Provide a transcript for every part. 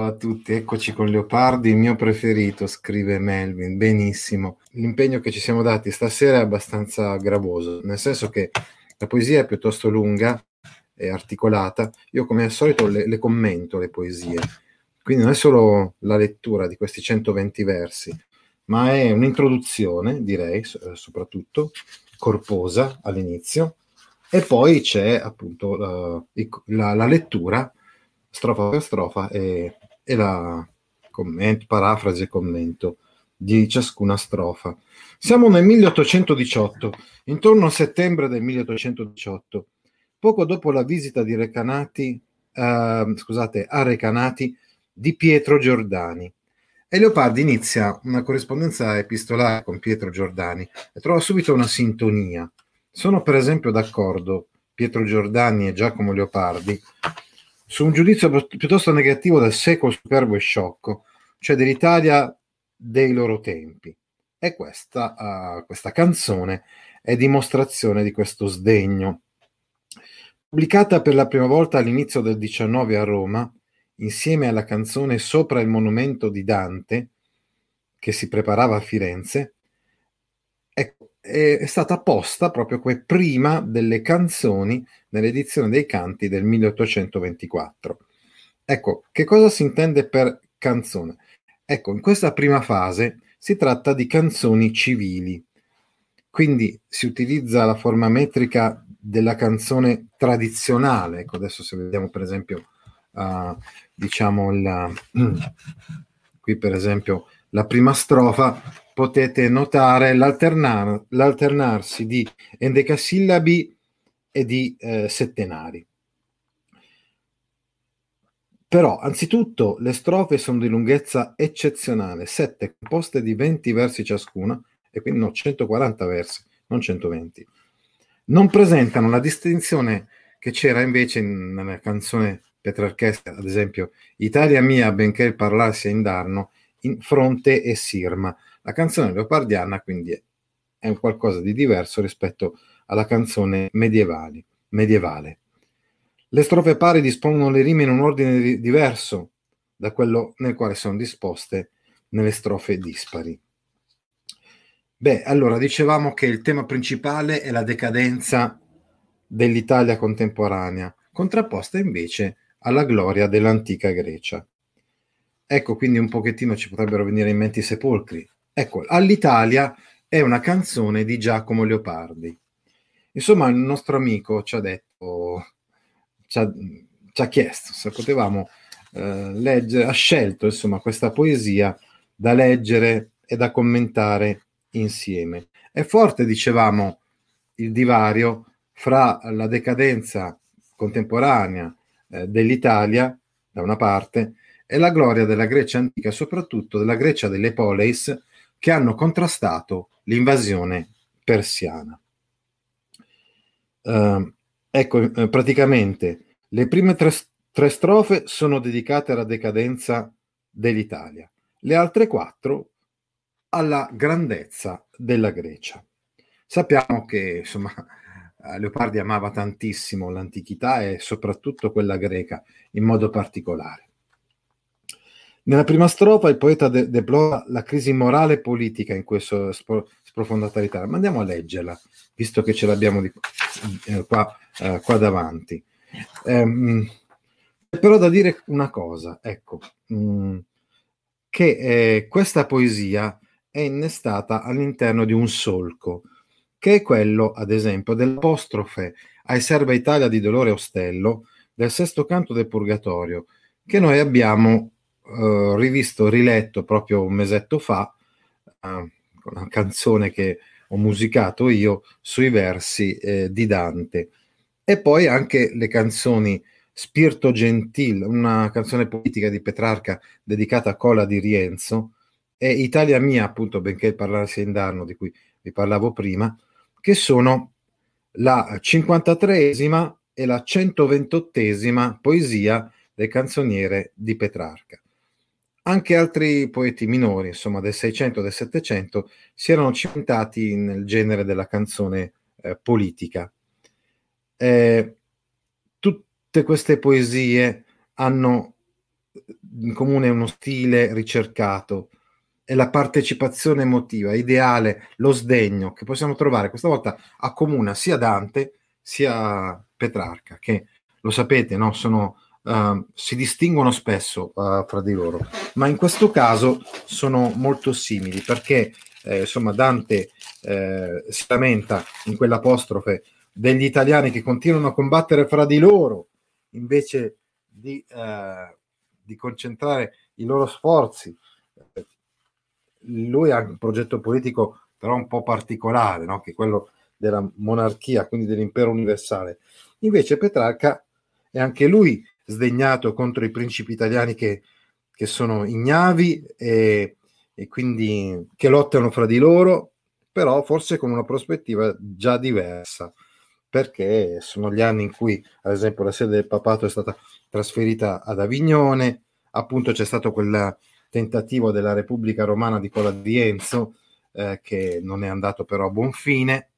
Ciao a tutti, eccoci con Leopardi, il mio preferito, scrive Melvin. Benissimo. L'impegno che ci siamo dati stasera è abbastanza gravoso, nel senso che la poesia è piuttosto lunga e articolata. Io, come al solito, le, le commento le poesie. Quindi non è solo la lettura di questi 120 versi, ma è un'introduzione, direi, soprattutto, corposa all'inizio, e poi c'è appunto la, la, la lettura strofa per strofa e, e la commento, parafrasi e commento di ciascuna strofa. Siamo nel 1818, intorno a settembre del 1818, poco dopo la visita di Recanati, eh, scusate, a Recanati di Pietro Giordani. E Leopardi inizia una corrispondenza epistolare con Pietro Giordani e trova subito una sintonia. Sono per esempio d'accordo Pietro Giordani e Giacomo Leopardi su un giudizio piuttosto negativo del secolo superbo e sciocco, cioè dell'Italia dei loro tempi. E questa, uh, questa canzone è dimostrazione di questo sdegno. Pubblicata per la prima volta all'inizio del 19 a Roma, insieme alla canzone Sopra il monumento di Dante, che si preparava a Firenze, è, è stata posta proprio prima delle canzoni nell'edizione dei canti del 1824. Ecco, che cosa si intende per canzone? Ecco, in questa prima fase si tratta di canzoni civili, quindi si utilizza la forma metrica della canzone tradizionale. Ecco, adesso se vediamo per esempio, uh, diciamo, la, qui per esempio la prima strofa, potete notare l'alternar- l'alternarsi di endecasillabi e di eh, settenari. Però, anzitutto, le strofe sono di lunghezza eccezionale, sette composte di 20 versi ciascuna, e quindi no, 140 versi, non 120. Non presentano la distinzione che c'era invece in, nella canzone Petrarchesca, ad esempio, Italia mia, benché il parlare sia indarno, in fronte e sirma. La canzone leopardiana quindi è, un qualcosa di diverso rispetto alla canzone medievale. Le strofe pari dispongono le rime in un ordine di- diverso da quello nel quale sono disposte nelle strofe dispari. Beh, allora dicevamo che il tema principale è la decadenza dell'Italia contemporanea, contrapposta invece alla gloria dell'antica Grecia. Ecco, quindi un pochettino ci potrebbero venire in mente i sepolcri. Ecco, all'Italia è una canzone di Giacomo Leopardi. Insomma, il nostro amico ci ha detto, ci ha, ci ha chiesto se potevamo eh, leggere, ha scelto insomma questa poesia da leggere e da commentare insieme. È forte, dicevamo, il divario fra la decadenza contemporanea eh, dell'Italia, da una parte, e la gloria della Grecia antica, soprattutto della Grecia delle Poleis, che hanno contrastato l'invasione persiana. Uh, ecco, eh, praticamente le prime tre, tre strofe sono dedicate alla decadenza dell'Italia, le altre quattro alla grandezza della Grecia. Sappiamo che insomma, Leopardi amava tantissimo l'antichità e soprattutto quella greca in modo particolare. Nella prima strofa il poeta de- deplora la crisi morale e politica in so- spro- sprofondata l'Italia, ma andiamo a leggerla, visto che ce l'abbiamo di- eh, qua, eh, qua, davanti. Ehm, però da dire una cosa, ecco, mh, mm, che eh, questa poesia è innestata all'interno di un solco, che è quello, ad esempio, dell'apostrofe ai serva Italia di Dolore Ostello del sesto canto del Purgatorio, che noi abbiamo uh, rivisto, riletto proprio un mesetto fa, uh, una canzone che ho musicato io sui versi eh, di Dante. E poi anche le canzoni Spirito Gentil, una canzone politica di Petrarca dedicata a Cola di Rienzo, e Italia Mia, appunto, benché parlare sia indarno, di cui vi parlavo prima, che sono la 53esima e la 128esima poesia del canzoniere di Petrarca. Anche altri poeti minori, insomma del 600 e del 700, si erano cimentati nel genere della canzone eh, politica. Eh, tutte queste poesie hanno in comune uno stile ricercato e la partecipazione emotiva, ideale, lo sdegno che possiamo trovare questa volta accomuna sia Dante sia Petrarca, che lo sapete, no? Sono, uh, si distinguono spesso uh, fra di loro, ma in questo caso sono molto simili perché eh, insomma Dante eh, si lamenta in quell'apostrofe degli italiani che continuano a combattere fra di loro invece di, eh, di concentrare i loro sforzi. Lui ha un progetto politico però un po' particolare, no? che è quello della monarchia, quindi dell'impero universale. Invece Petrarca è anche lui sdegnato contro i principi italiani che, che sono ignavi e, e quindi che lottano fra di loro, però forse con una prospettiva già diversa perché sono gli anni in cui, ad esempio, la sede del papato è stata trasferita ad Avignone, appunto c'è stato quel tentativo della Repubblica Romana di Cola di Enzo, eh, che non è andato però a buon fine.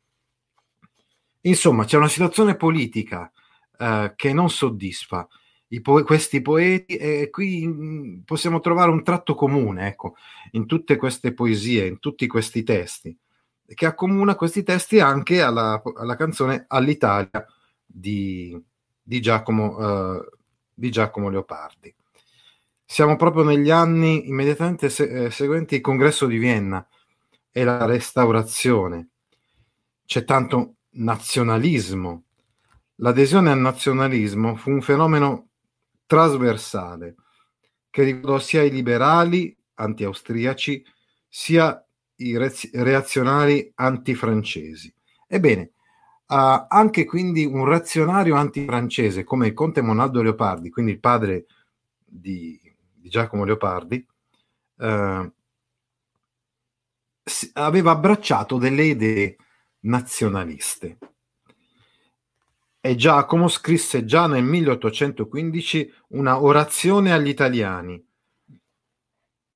Insomma, c'è una situazione politica eh, che non soddisfa po- questi poeti e qui mh, mm, possiamo trovare un tratto comune, ecco, in tutte queste poesie, in tutti questi testi che accomuna questi testi anche alla, alla canzone All'Italia di, di, Giacomo, uh, di, Giacomo, Leopardi. Siamo proprio negli anni immediatamente se- eh, seguenti il congresso di Vienna e la restaurazione. C'è tanto nazionalismo. L'adesione al nazionalismo fu un fenomeno trasversale che riguardò sia i liberali anti-austriaci sia i reazionari antifrancesi. Ebbene, uh, anche quindi un reazionario antifrancese come il conte Monaldo Leopardi, quindi il padre di, di Giacomo Leopardi, uh, aveva abbracciato delle idee nazionaliste. E Giacomo scrisse già nel 1815 una orazione agli italiani,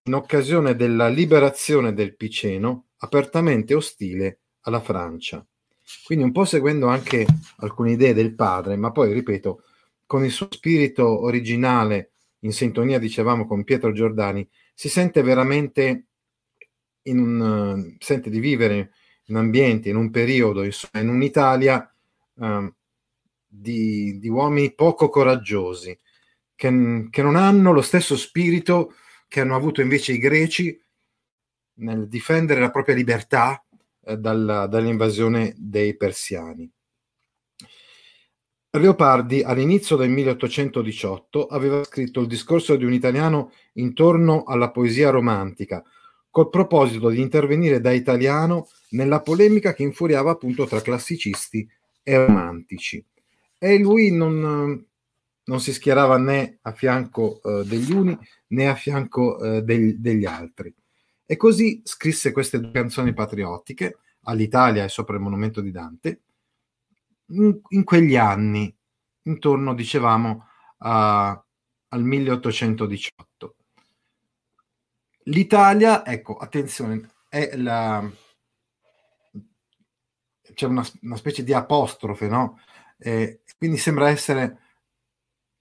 in occasione della liberazione del Piceno, apertamente ostile alla Francia. Quindi un po' seguendo anche alcune idee del padre, ma poi, ripeto, con il suo spirito originale, in sintonia, dicevamo, con Pietro Giordani, si sente veramente in un, sente di vivere in un ambiente, in un periodo, in un'Italia eh, di, di, uomini poco coraggiosi, che, che non hanno lo stesso spirito che hanno avuto invece i greci nel difendere la propria libertà eh, dalla, dall'invasione dei persiani. Leopardi all'inizio del 1818 aveva scritto il discorso di un italiano intorno alla poesia romantica, col proposito di intervenire da italiano nella polemica che infuriava appunto tra classicisti e romantici. E lui non, non si schierava né a fianco eh, degli uni né a fianco eh, del, degli altri. E così scrisse queste due canzoni patriottiche, all'Italia e sopra il monumento di Dante, in, in quegli anni, intorno, dicevamo, a, al 1818. L'Italia, ecco, attenzione, è la... c'è una, una specie di apostrofe, no? Eh, quindi sembra essere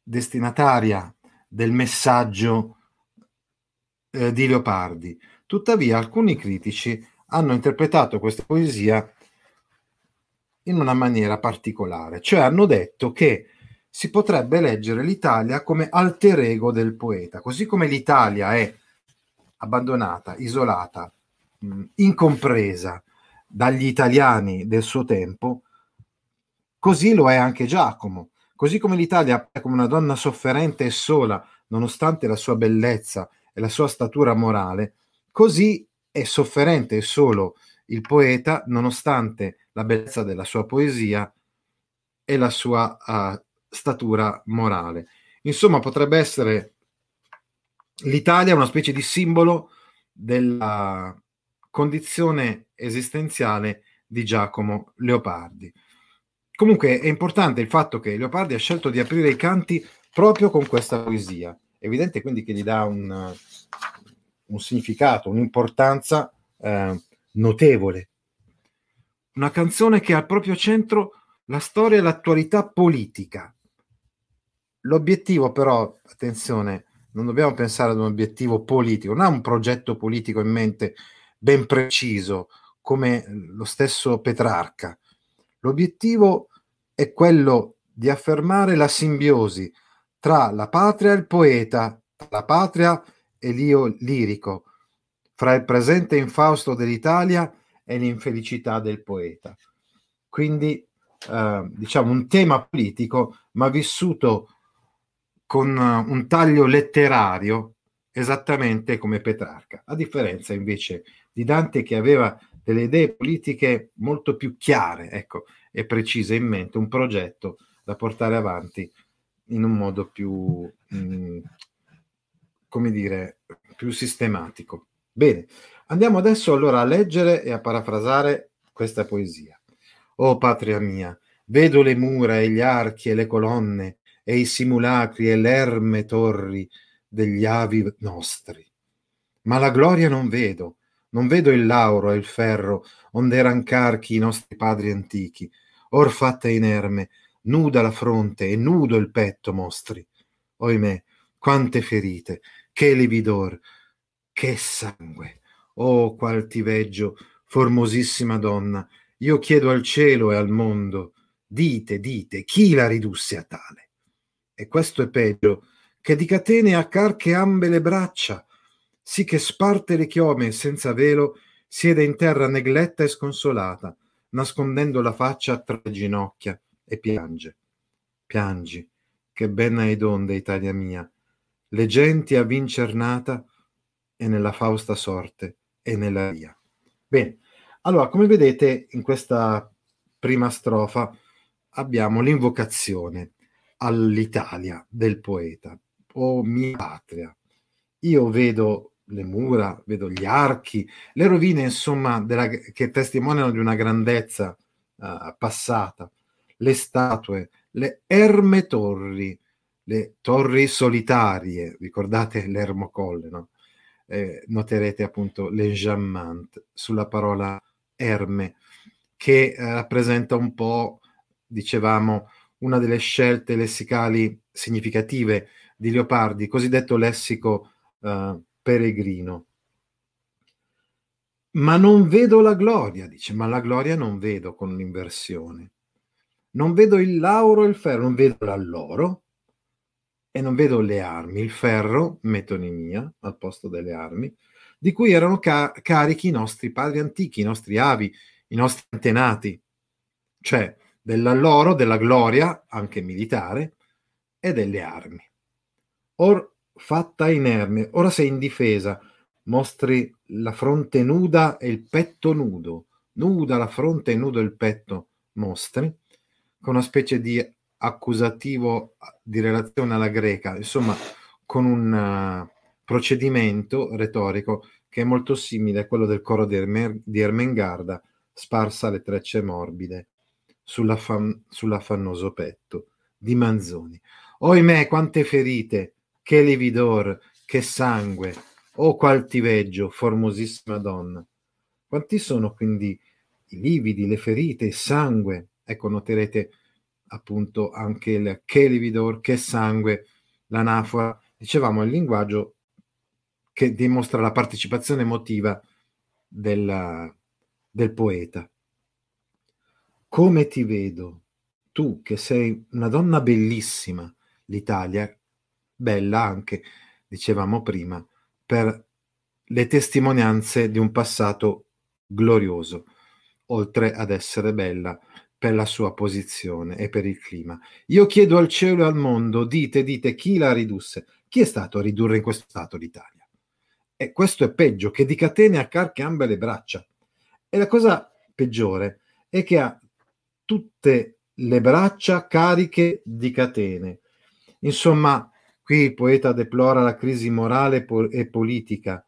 destinataria del messaggio eh, di Leopardi. Tuttavia alcuni critici hanno interpretato questa poesia in una maniera particolare, cioè hanno detto che si potrebbe leggere l'Italia come alter ego del poeta, così come l'Italia è abbandonata, isolata, mh, incompresa dagli italiani del suo tempo, così lo è anche Giacomo. Così come l'Italia è come una donna sofferente e sola, nonostante la sua bellezza e la sua statura morale, così è sofferente e solo il poeta, nonostante la bellezza della sua poesia e la sua uh, statura morale. Insomma, potrebbe essere l'Italia una specie di simbolo della condizione esistenziale di Giacomo Leopardi. Comunque è importante il fatto che Leopardi ha scelto di aprire i canti proprio con questa poesia. Evidente quindi che gli dà un, un significato, un'importanza eh, notevole. Una canzone che ha al proprio centro la storia e l'attualità politica. L'obiettivo però, attenzione, non dobbiamo pensare ad un obiettivo politico, non ha un progetto politico in mente ben preciso, come lo stesso Petrarca. L'obiettivo è quello di affermare la simbiosi tra la patria e il poeta, tra la patria e l'io lirico, fra il presente infausto dell'Italia e l'infelicità del poeta. Quindi, eh, diciamo, un tema politico, ma vissuto con uh, un taglio letterario esattamente come Petrarca, a differenza invece di Dante che aveva delle idee politiche molto più chiare ecco, e precise in mente, un progetto da portare avanti in un modo più, mh, mm, come dire, più sistematico. Bene, andiamo adesso allora a leggere e a parafrasare questa poesia. Oh patria mia, vedo le mura e gli archi e le colonne e i simulacri e l'erme torri degli avi nostri. Ma la gloria non vedo, non vedo il lauro e il ferro, onde eran carchi i nostri padri antichi, or fatta inerme, nuda la fronte e nudo il petto mostri. Oimè, quante ferite, che lividor, che sangue. Oh, qual ti veggio, formosissima donna, io chiedo al cielo e al mondo, dite, dite, chi la ridusse a tale? e questo è peggio, che di catene a carche ambe le braccia, sì che sparte le chiome senza velo, siede in terra negletta e sconsolata, nascondendo la faccia tra le ginocchia e piange. Piangi, che ben hai donde, Italia mia, le genti a vincer nata e nella fausta sorte e nella via. Bene, allora, come vedete in questa prima strofa abbiamo l'invocazione all'Italia del poeta. Oh mia patria, io vedo le mura, vedo gli archi, le rovine, insomma, della, che testimoniano di una grandezza uh, passata, le statue, le erme torri, le torri solitarie, ricordate l'Ermocolle, no? Eh, noterete appunto l'enjammant sulla parola erme, che eh, rappresenta un po', dicevamo, una delle scelte lessicali significative di Leopardi, cosiddetto lessico uh, peregrino. Ma non vedo la gloria, dice, ma la gloria non vedo con l'inversione. Non vedo il lauro e il ferro, non vedo l'alloro e non vedo le armi. Il ferro, metonimia, al posto delle armi, di cui erano ca- carichi i nostri padri antichi, i nostri avi, i nostri antenati. Cioè, dell'alloro, della gloria, anche militare, e delle armi. Or fatta inerme, ora sei in difesa, mostri la fronte nuda e il petto nudo, nuda la fronte e nudo il petto. Mostri, con una specie di accusativo di relazione alla greca, insomma, con un uh, procedimento retorico che è molto simile a quello del coro di, Ermer- di Ermengarda, sparsa le trecce morbide sull'affan- sull'affannoso petto di Manzoni. Oimè, quante ferite, che lividor, che sangue, oh qual ti veggio, formosissima donna. Quanti sono quindi i lividi, le ferite, il sangue? Ecco, noterete appunto anche il che lividor, che sangue, l'anafora. Dicevamo il linguaggio che dimostra la partecipazione emotiva del, del poeta come ti vedo, tu che sei una donna bellissima, l'Italia, bella anche, dicevamo prima, per le testimonianze di un passato glorioso, oltre ad essere bella per la sua posizione e per il clima. Io chiedo al cielo e al mondo, dite, dite, chi la ridusse? Chi è stato a ridurre in questo stato l'Italia? E questo è peggio, che di catene a carche ambe le braccia. E la cosa peggiore è che ha tutte le braccia cariche di catene. Insomma, qui il poeta deplora la crisi morale e politica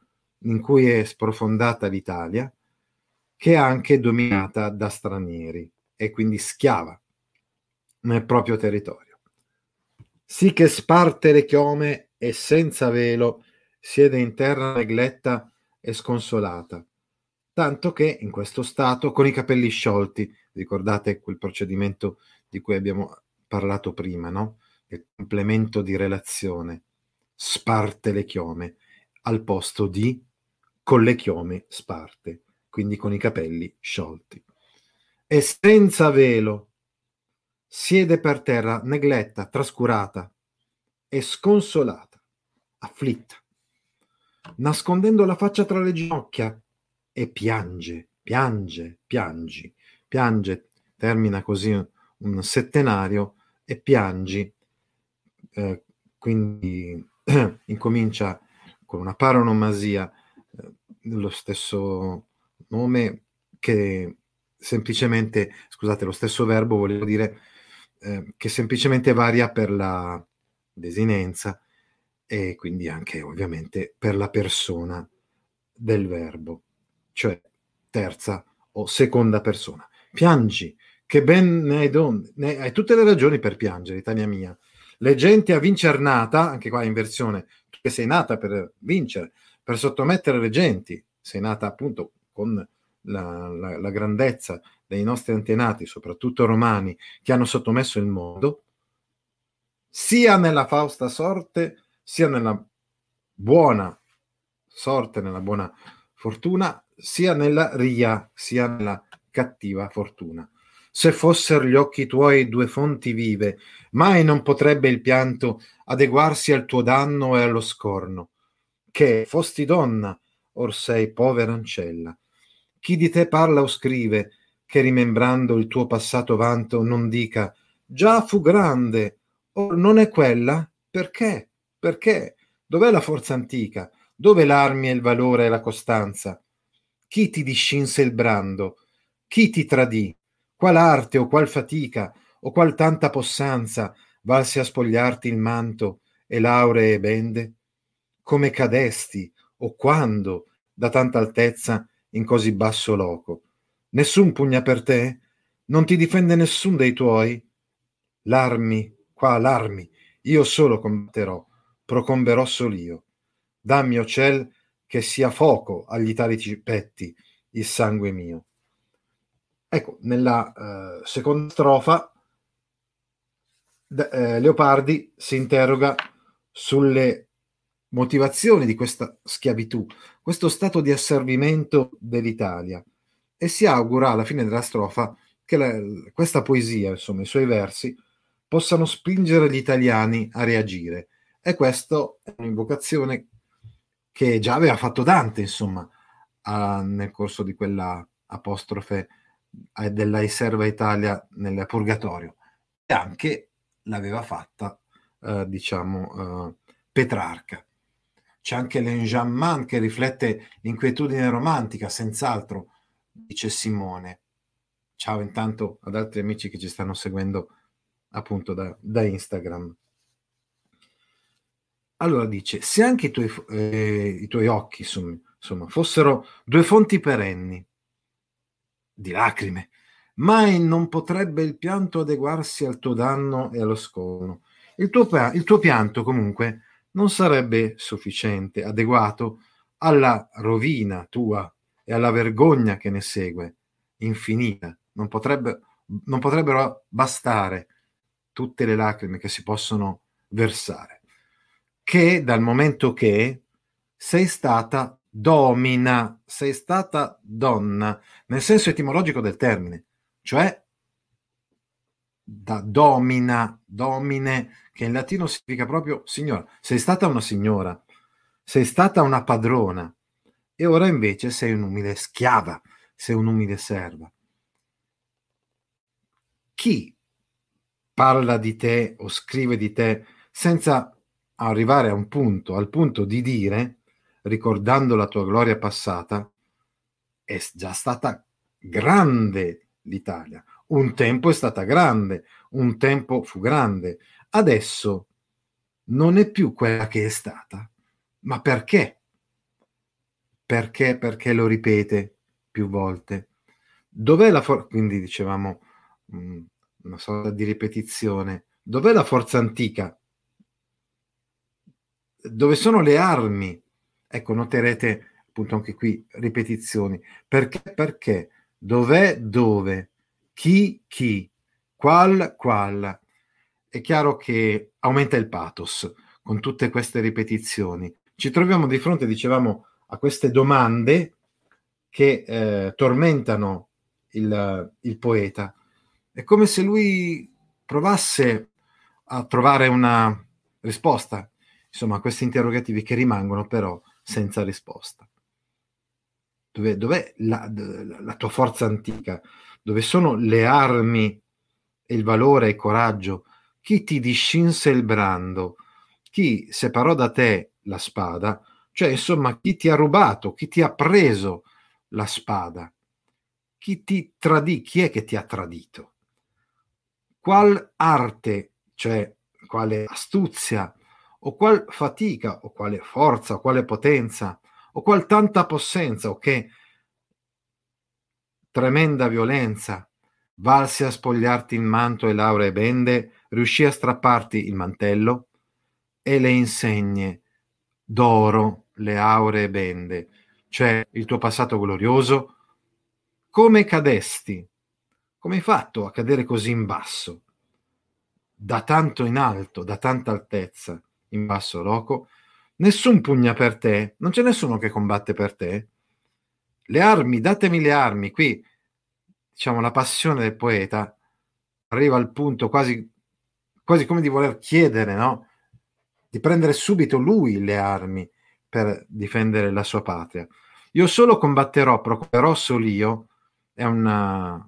in cui è sprofondata l'Italia, che è anche dominata da stranieri e quindi schiava nel proprio territorio. Sì che sparte le chiome e senza velo siede in terra negletta e sconsolata, tanto che in questo stato, con i capelli sciolti, ricordate quel procedimento di cui abbiamo parlato prima, no? Il complemento di relazione, sparte le chiome, al posto di con le chiome sparte, quindi con i capelli sciolti. E senza velo, siede per terra, negletta, trascurata e sconsolata, afflitta, nascondendo la faccia tra le ginocchia e piange, piange, piangi, piange, termina così un settenario e piangi, eh, quindi incomincia con una paronomasia eh, lo stesso nome che semplicemente, scusate, lo stesso verbo volevo dire eh, che semplicemente varia per la desinenza e quindi anche ovviamente per la persona del verbo, cioè terza o seconda persona. Piangi, che ben ne hai, don- ne hai tutte le ragioni per piangere, Italia mia. Le genti a vincer nata, anche qua in versione, che sei nata per vincere, per sottomettere le genti, sei nata appunto con la, la, la grandezza dei nostri antenati, soprattutto romani, che hanno sottomesso il mondo, sia nella fausta sorte, sia nella buona sorte, nella buona fortuna, sia nella ria, sia nella cattiva fortuna. Se fossero gli occhi tuoi due fonti vive, mai non potrebbe il pianto adeguarsi al tuo danno e allo scorno. Che fosti donna, or sei povera ancella. Chi di te parla o scrive, che rimembrando il tuo passato vanto non dica già fu grande, or non è quella? Perché? Perché? Dov'è la forza antica? Dove l'armi e il valore e la costanza? Chi ti discinse il brando? Chi ti tradì? Qual arte o qual fatica o qual tanta possanza valse a spogliarti il manto e lauree bende? Come cadesti o quando da tanta altezza in così basso loco? Nessun pugna per te? Non ti difende nessun dei tuoi? L'armi, qua l'armi, io solo combatterò, procomberò solo io. Dammi, o ciel, che sia fuoco agli italici petti il sangue mio. Ecco, nella eh, seconda strofa eh, Leopardi si interroga sulle motivazioni di questa schiavitù, questo stato di asservimento dell'Italia e si augura alla fine della strofa che la, questa poesia, insomma, i suoi versi, possano spingere gli italiani a reagire. E questa è un'invocazione che già aveva fatto Dante, insomma, a, nel corso di quella apostrofe della Iserva Italia nel Purgatorio. E anche l'aveva fatta, eh, diciamo, eh, Petrarca. C'è anche l'enjambment che riflette l'inquietudine romantica, senz'altro, dice Simone. Ciao intanto ad altri amici che ci stanno seguendo appunto da, da Instagram. Allora dice, se anche i tuoi, eh, i tuoi occhi insomma, fossero due fonti perenni di lacrime, mai non potrebbe il pianto adeguarsi al tuo danno e allo scono. Il tuo, il tuo pianto comunque non sarebbe sufficiente, adeguato alla rovina tua e alla vergogna che ne segue, infinita. Non, potrebbe, non potrebbero bastare tutte le lacrime che si possono versare. Che dal momento che sei stata domina, sei stata donna, nel senso etimologico del termine, cioè da domina, domine, che in latino significa proprio signora. Sei stata una signora, sei stata una padrona, e ora invece sei un'umile schiava, sei un'umile serva. Chi parla di te o scrive di te senza arrivare a un punto, al punto di dire, ricordando la tua gloria passata, è già stata grande l'Italia, un tempo è stata grande, un tempo fu grande, adesso non è più quella che è stata. Ma perché? Perché? Perché lo ripete più volte. Dov'è la forza? Quindi dicevamo mh, mm, una sorta di ripetizione. Dov'è la forza antica? Dove sono le armi? Ecco, noterete appunto anche qui ripetizioni. Perché? Perché? Dov'è? Dove? Chi? Chi? Qual? Qual? È chiaro che aumenta il pathos con tutte queste ripetizioni. Ci troviamo di fronte, dicevamo, a queste domande che eh, tormentano il, il poeta. È come se lui provasse a trovare una risposta, insomma, a questi interrogativi che rimangono però senza risposta. Dov'è, dov'è la, la, tua forza antica? Dove sono le armi e il valore e il coraggio? Chi ti discinse il brando? Chi separò da te la spada? Cioè, insomma, chi ti ha rubato? Chi ti ha preso la spada? Chi ti tradì? Chi è che ti ha tradito? Qual arte, cioè quale astuzia, o qual fatica, o quale forza, o quale potenza, o qual tanta possenza, o che tremenda violenza, valsi a spogliarti il manto e lauree bende, riuscì a strapparti il mantello e le insegne d'oro, le auree bende, cioè il tuo passato glorioso, come cadesti? Come hai fatto a cadere così in basso? Da tanto in alto, da tanta altezza, in basso loco, nessun pugna per te, non c'è nessuno che combatte per te. Le armi, datemi le armi, qui diciamo la passione del poeta arriva al punto quasi, quasi come di voler chiedere, no? Di prendere subito lui le armi per difendere la sua patria. Io solo combatterò, procurerò sol'io, è un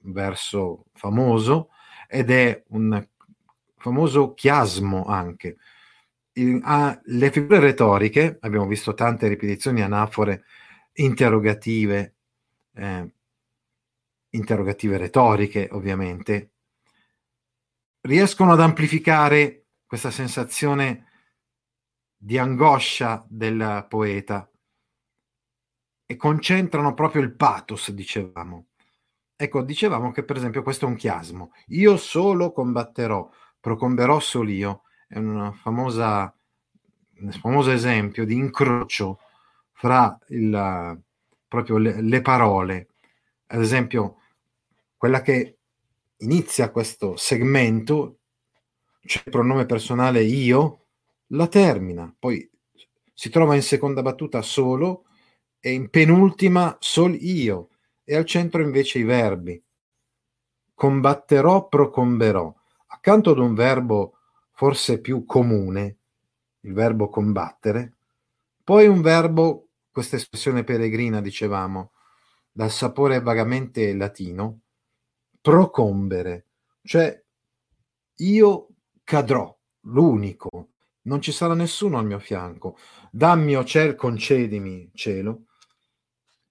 verso famoso ed è un famoso chiasmo anche. Le figure retoriche, abbiamo visto tante ripetizioni, anafore, interrogative, eh, interrogative retoriche ovviamente, riescono ad amplificare questa sensazione di angoscia del poeta e concentrano proprio il pathos, dicevamo. Ecco, dicevamo che per esempio questo è un chiasmo. Io solo combatterò, procomberò solo io. È famosa, un famoso esempio di incrocio fra il, proprio le, le parole. Ad esempio, quella che inizia questo segmento, cioè il pronome personale io, la termina, poi si trova in seconda battuta solo e in penultima sol io e al centro invece i verbi. Combatterò, procomberò. Accanto ad un verbo forse più comune, il verbo combattere, poi un verbo, questa espressione peregrina dicevamo, dal sapore vagamente latino, procombere, cioè io cadrò, l'unico, non ci sarà nessuno al mio fianco. Dammi, o ciel, concedimi, cielo,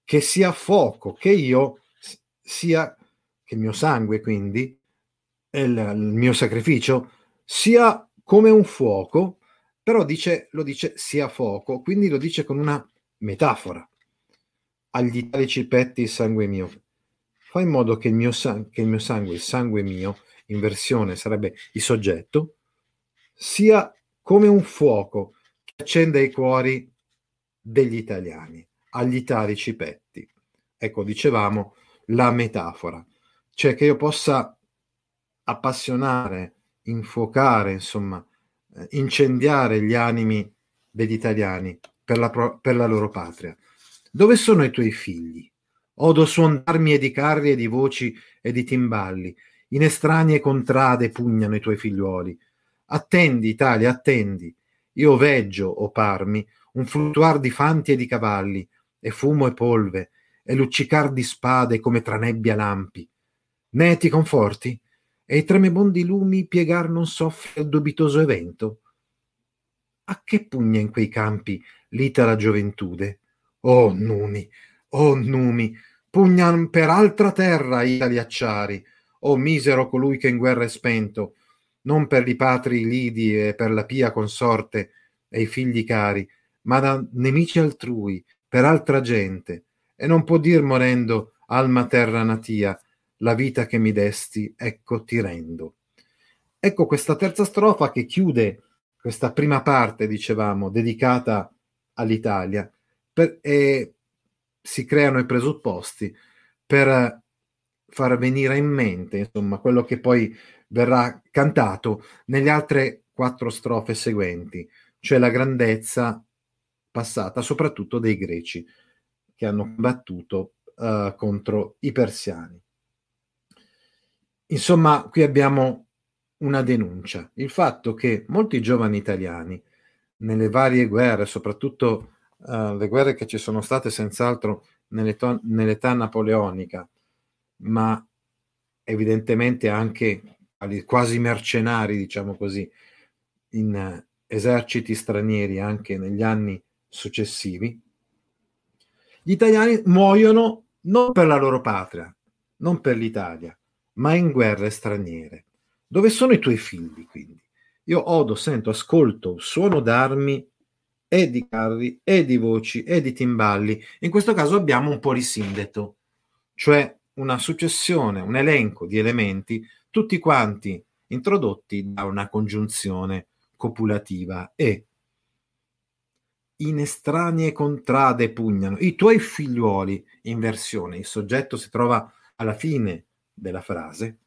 che sia fuoco, che io sia, che il mio sangue quindi, il, il mio sacrificio, sia come un fuoco, però dice, lo dice sia fuoco, quindi lo dice con una metafora. Agli italici petti il sangue mio. Fa in modo che il mio, san- che il mio sangue, il sangue mio, in versione sarebbe il soggetto, sia come un fuoco che accende i cuori degli italiani agli italici petti. Ecco, dicevamo la metafora, cioè che io possa appassionare, infuocare, insomma, eh, incendiare gli animi degli italiani per la, pro- per la loro patria. Dove sono i tuoi figli? Odo suon d'armi e di carri e di voci e di timballi. In estranee contrade pugnano i tuoi figliuoli. Attendi, Italia, attendi. Io veggio, o parmi, un fluttuar di fanti e di cavalli, e fumo e polve, e luccicar di spade come tra nebbia lampi. Ne ti conforti? E i tremebondi lumi piegar non soffre il dubitoso evento? A che pugna in quei campi l'itala gioventude? Oh numi, oh numi, pugnan per altra terra i acciari, o misero colui che in guerra è spento, non per i patri lidi e per la pia consorte e i figli cari, ma da nemici altrui, per altra gente, e non può dir morendo, alma terra natia, la vita che mi desti, ecco ti rendo. Ecco questa terza strofa che chiude questa prima parte, dicevamo, dedicata all'Italia, per, e si creano i presupposti per far venire in mente, insomma, quello che poi verrà cantato nelle altre quattro strofe seguenti, cioè la grandezza passata soprattutto dei greci che hanno combattuto uh, contro i persiani. Insomma, qui abbiamo una denuncia, il fatto che molti giovani italiani nelle varie guerre, soprattutto uh, le guerre che ci sono state senz'altro nell'età, nell'età napoleonica, ma evidentemente anche quasi mercenari, diciamo così, in uh, eserciti stranieri anche negli anni successivi, gli italiani muoiono non per la loro patria, non per l'Italia, ma in guerre straniere. Dove sono i tuoi figli, quindi? Io odo, sento, ascolto suono d'armi e di carri e di voci e di timballi. In questo caso abbiamo un polisindeto, cioè una successione, un elenco di elementi, tutti quanti introdotti da una congiunzione copulativa e in estranee contrade pugnano. I tuoi figliuoli, in versione, il soggetto si trova alla fine della frase,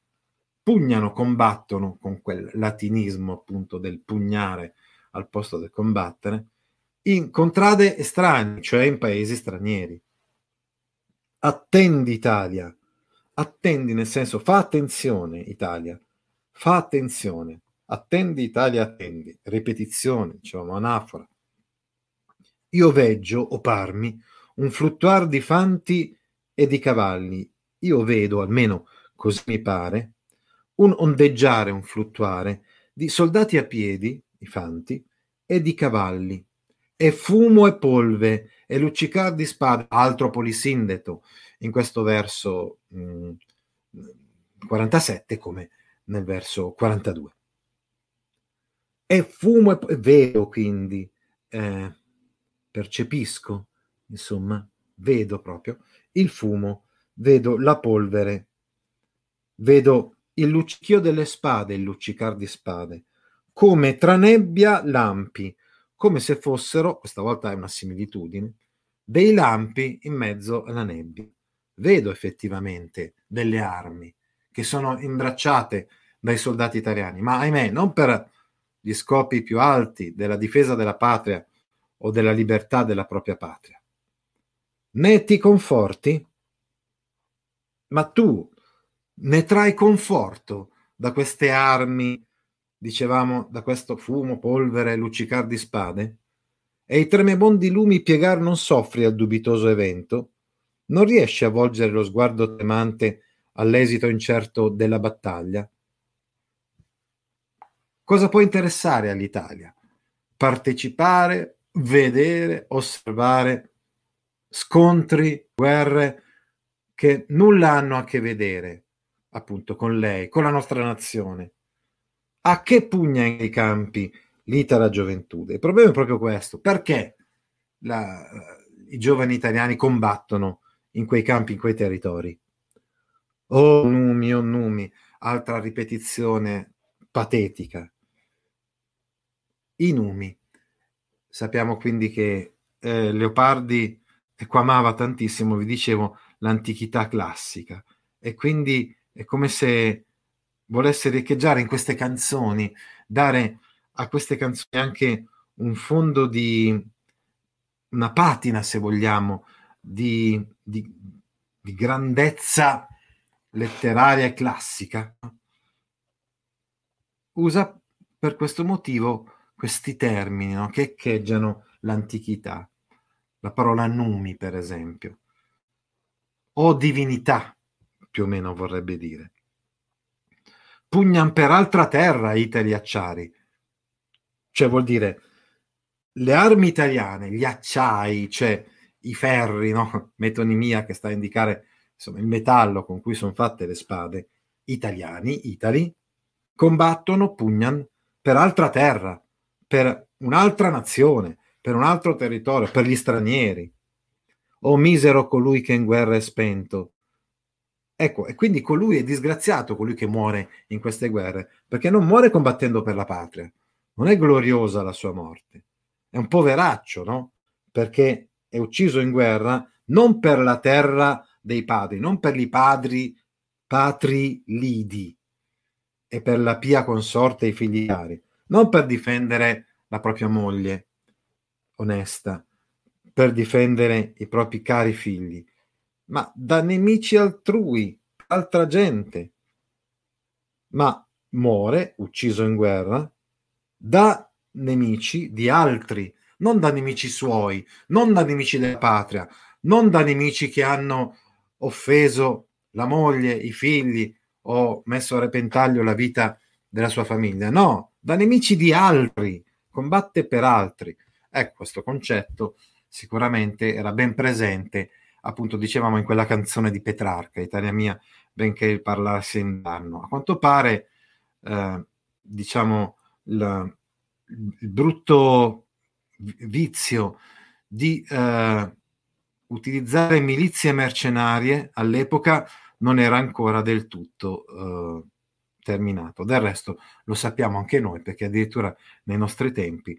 pugnano, combattono con quel latinismo appunto del pugnare al posto del combattere, in contrade estranei, cioè in paesi stranieri. Attendi Italia, attendi nel senso fa attenzione Italia, fa attenzione, attendi Italia, attendi, ripetizione, diciamo anafora. Io veggio, o parmi, un fluttuar di fanti e di cavalli. Io vedo, almeno così mi pare, un ondeggiare, un fluttuare di soldati a piedi, i fanti, e di cavalli, e fumo e polve, e luccicar di spade, altro polisindeto, in questo verso mh, mm, 47 come nel verso 42. E fumo e vedo quindi, eh, percepisco, insomma, vedo proprio il fumo, vedo la polvere, vedo il luccichio delle spade, il luccicar di spade, come tra nebbia lampi, come se fossero, questa volta è una similitudine, dei lampi in mezzo alla nebbia. Vedo effettivamente delle armi che sono imbracciate dai soldati italiani, ma ahimè non per gli scopi più alti della difesa della patria o della libertà della propria patria. Né ti conforti? Ma tu ne trai conforto da queste armi, dicevamo, da questo fumo, polvere, luccicar di spade? E i tremebondi lumi piegar non soffri al dubitoso evento? Non riesci a volgere lo sguardo tremante all'esito incerto della battaglia? Cosa può interessare all'Italia? Partecipare, vedere, osservare scontri, guerre che nulla hanno a che vedere appunto con lei, con la nostra nazione. A che pugna i campi l'Itala gioventù? Il problema è proprio questo. Perché la, i giovani italiani combattono in quei campi, in quei territori? Oh numi, oh numi, altra ripetizione patetica. I numi. Sappiamo quindi che eh, Leopardi amava tantissimo, vi dicevo, l'antichità classica e quindi è come se volesse riecheggiare in queste canzoni, dare a queste canzoni anche un fondo di una patina, se vogliamo, di, di, di grandezza letteraria e classica. Usa per questo motivo questi termini no? che echeggiano l'antichità. La parola numi, per esempio, o divinità, più o meno vorrebbe dire. Pugnan per altra terra itali acciari, cioè vuol dire le armi italiane, gli acciai, cioè i ferri, no? metonimia che sta a indicare insomma, il metallo con cui sono fatte le spade, italiani, Itali, combattono, pugnan, per altra terra, per un'altra nazione, per un altro territorio, per gli stranieri. O misero colui che in guerra è spento. Ecco, e quindi colui è disgraziato, colui che muore in queste guerre, perché non muore combattendo per la patria. Non è gloriosa la sua morte. È un poveraccio, no? Perché è ucciso in guerra non per la terra dei padri, non per i padri patri lidi e per la pia consorte e i figli cari, non per difendere la propria moglie onesta, per difendere i propri cari figli, ma da nemici altrui, altra gente. Ma muore, ucciso in guerra, da nemici di altri, non da nemici suoi, non da nemici della patria, non da nemici che hanno offeso la moglie, i figli o messo a repentaglio la vita della sua famiglia, no, da nemici di altri, combatte per altri. Ecco, questo concetto sicuramente era ben presente, appunto dicevamo in quella canzone di Petrarca, Italia mia, benché il parlarsi in danno. A quanto pare, eh, diciamo, il, il, brutto vizio di eh, utilizzare milizie mercenarie all'epoca non era ancora del tutto eh, terminato. Del resto lo sappiamo anche noi, perché addirittura nei nostri tempi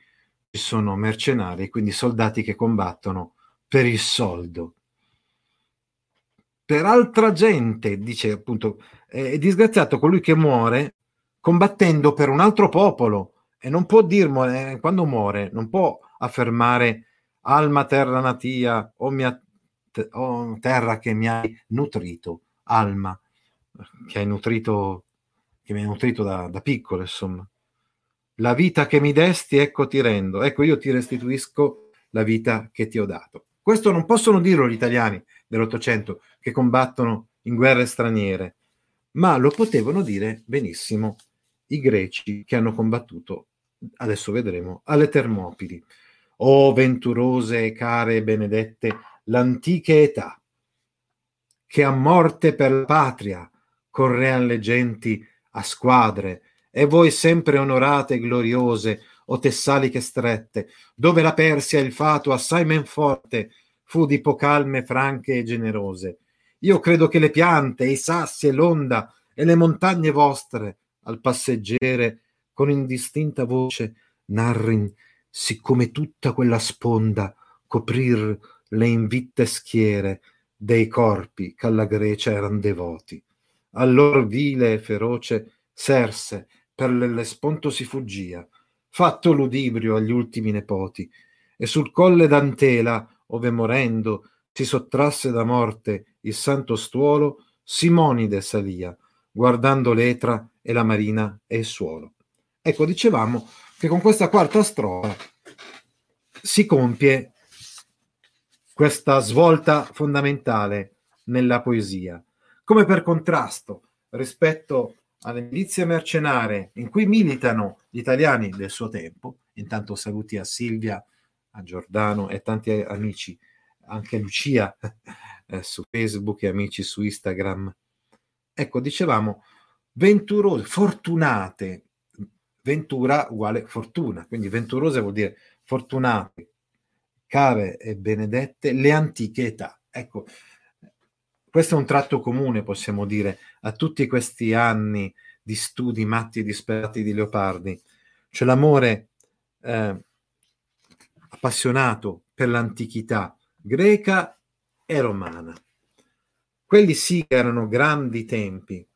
ci sono mercenari, quindi soldati che combattono per il soldo. Per altra gente, dice appunto, è disgraziato colui che muore combattendo per un altro popolo. E non può dirmelo, quando muore, non può affermare alma terra natia o mia o terra che mi hai nutrito, alma che hai nutrito, che mi hai nutrito da, da piccolo, insomma. La vita che mi desti, ecco ti rendo, ecco io ti restituisco la vita che ti ho dato. Questo non possono dirlo gli italiani dell'Ottocento che combattono in guerre straniere, ma lo potevano dire benissimo i greci che hanno combattuto, adesso vedremo, alle Termopili. O venturose e care e benedette l'antiche età, che a morte per la patria correan le genti a squadre, e voi sempre onorate e gloriose, o tessaliche strette, dove la Persia il fato assai men forte fu di pocalme franche e generose. Io credo che le piante, i sassi e l'onda e le montagne vostre al passeggere con indistinta voce narrin siccome tutta quella sponda coprir le invitte schiere dei corpi che Grecia eran devoti. Allor vile e feroce Serse per l'Ellesponto si fuggia, fatto l'udibrio agli ultimi nepoti, e sul colle d'Antela, ove morendo si sottrasse da morte il santo stuolo, Simonide salia, guardando l'etra e la marina e il suolo. Ecco, dicevamo che con questa quarta strofa si compie questa svolta fondamentale nella poesia, come per contrasto rispetto alle milizie mercenarie in cui militano gli italiani del suo tempo, intanto saluti a Silvia, a Giordano e tanti amici, anche Lucia eh, su Facebook e amici su Instagram. Ecco, dicevamo, venturose, fortunate, ventura uguale fortuna, quindi venturose vuol dire fortunate, care e benedette, le antiche età. Ecco, questo è un tratto comune, possiamo dire, a tutti questi anni di studi matti e disperati di Leopardi, cioè l'amore eh, appassionato per l'antichità greca e romana. Quelli sì che erano grandi tempi,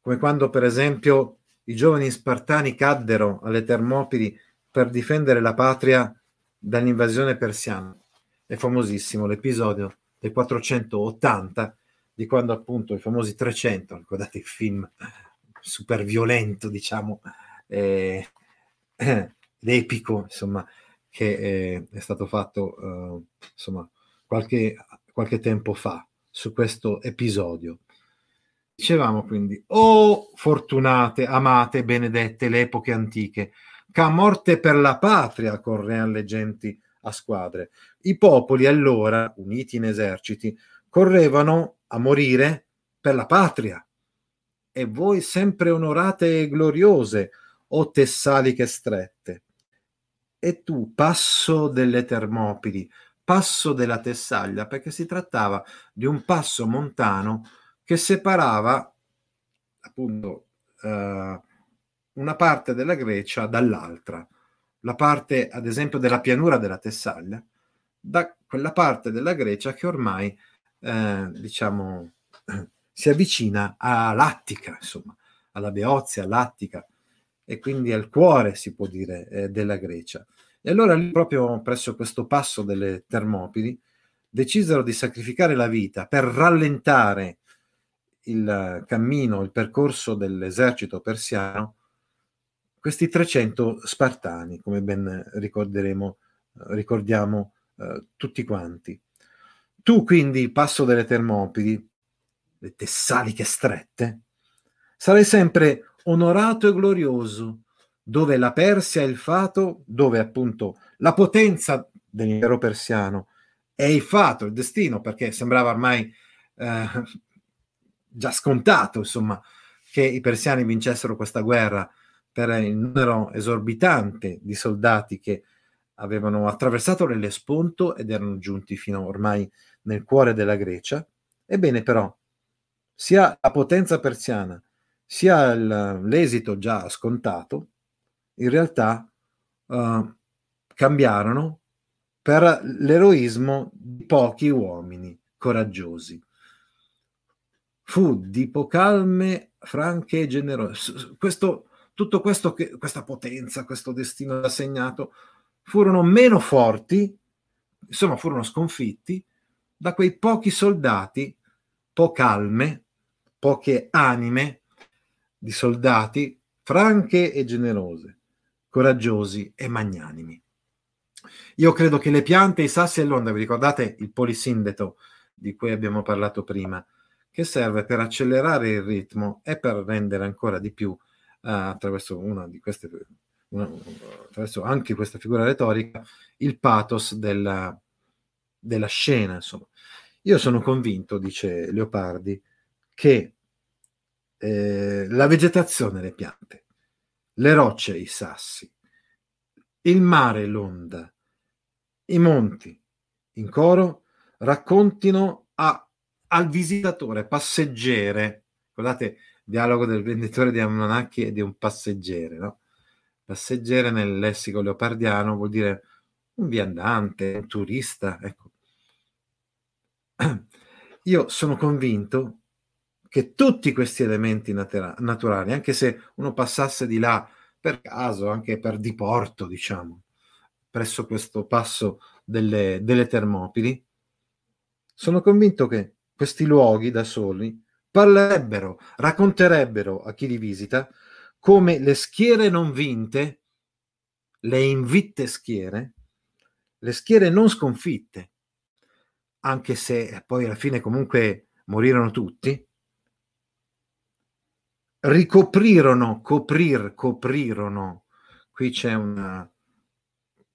come quando per esempio i giovani spartani caddero alle Termopili per difendere la patria dall'invasione persiana. È famosissimo l'episodio del 480, di quando appunto i famosi 300, ricordate il film super violento, diciamo, eh, epico, insomma, che eh, è stato fatto, eh, insomma, qualche, qualche tempo fa su questo episodio. Dicevamo quindi, o oh, fortunate, amate, benedette le epoche antiche, che a morte per la patria correan le genti a squadre. I popoli allora, uniti in eserciti, correvano a morire per la patria e voi sempre onorate e gloriose, o tessaliche strette. E tu, passo delle Termopili, passo della Tessaglia, perché si trattava di un passo montano che separava appunto eh, una parte della Grecia dall'altra, la parte ad esempio della pianura della Tessaglia, da quella parte della Grecia che ormai eh, diciamo si avvicina all'Attica, insomma, alla Beozia, all'Attica e quindi al cuore, si può dire, eh, della Grecia. E allora lì, proprio presso questo passo delle Termopili, decisero di sacrificare la vita per rallentare il cammino, il percorso dell'esercito persiano questi 300 spartani, come ben ricorderemo, ricordiamo eh, tutti quanti. Tu quindi, passo delle Termopili, le tessaliche strette, sarai sempre onorato e glorioso, dove la Persia e il fato, dove appunto la potenza dell'impero persiano è il fato, il destino, perché sembrava ormai eh, già scontato, insomma, che i persiani vincessero questa guerra per il numero esorbitante di soldati che avevano attraversato l'Ellesponto ed erano giunti fino ormai nel cuore della Grecia. Ebbene però, sia la potenza persiana sia l'esito già scontato, in realtà uh, cambiarono per l'eroismo di pochi uomini coraggiosi. Fu di ipocalme, franche e generose. Questo tutto questo che, questa potenza, questo destino assegnato, furono meno forti, insomma furono sconfitti da quei pochi soldati, poche alme, poche anime di soldati franche e generose, coraggiosi e magnanimi. Io credo che le piante, i sassi e l'onda, vi ricordate il polisindeto di cui abbiamo parlato prima, che serve per accelerare il ritmo e per rendere ancora di più attraverso una di queste una, attraverso anche questa figura retorica il pathos della, della scena insomma io sono convinto dice Leopardi che eh, la vegetazione le piante le rocce i sassi il mare l'onda i monti in coro raccontino a, al visitatore passeggere guardate dialogo del venditore di almanacchi e di un passeggero. No? Passeggero nel lessico leopardiano vuol dire un viandante, un turista. Ecco. Io sono convinto che tutti questi elementi natura- naturali, anche se uno passasse di là per caso, anche per diporto, diciamo, presso questo passo delle, delle Termopili, sono convinto che questi luoghi da soli parlerebbero, racconterebbero a chi li visita come le schiere non vinte, le invitte schiere, le schiere non sconfitte, anche se poi alla fine comunque morirono tutti, ricoprirono, coprir, coprirono. Qui c'è una,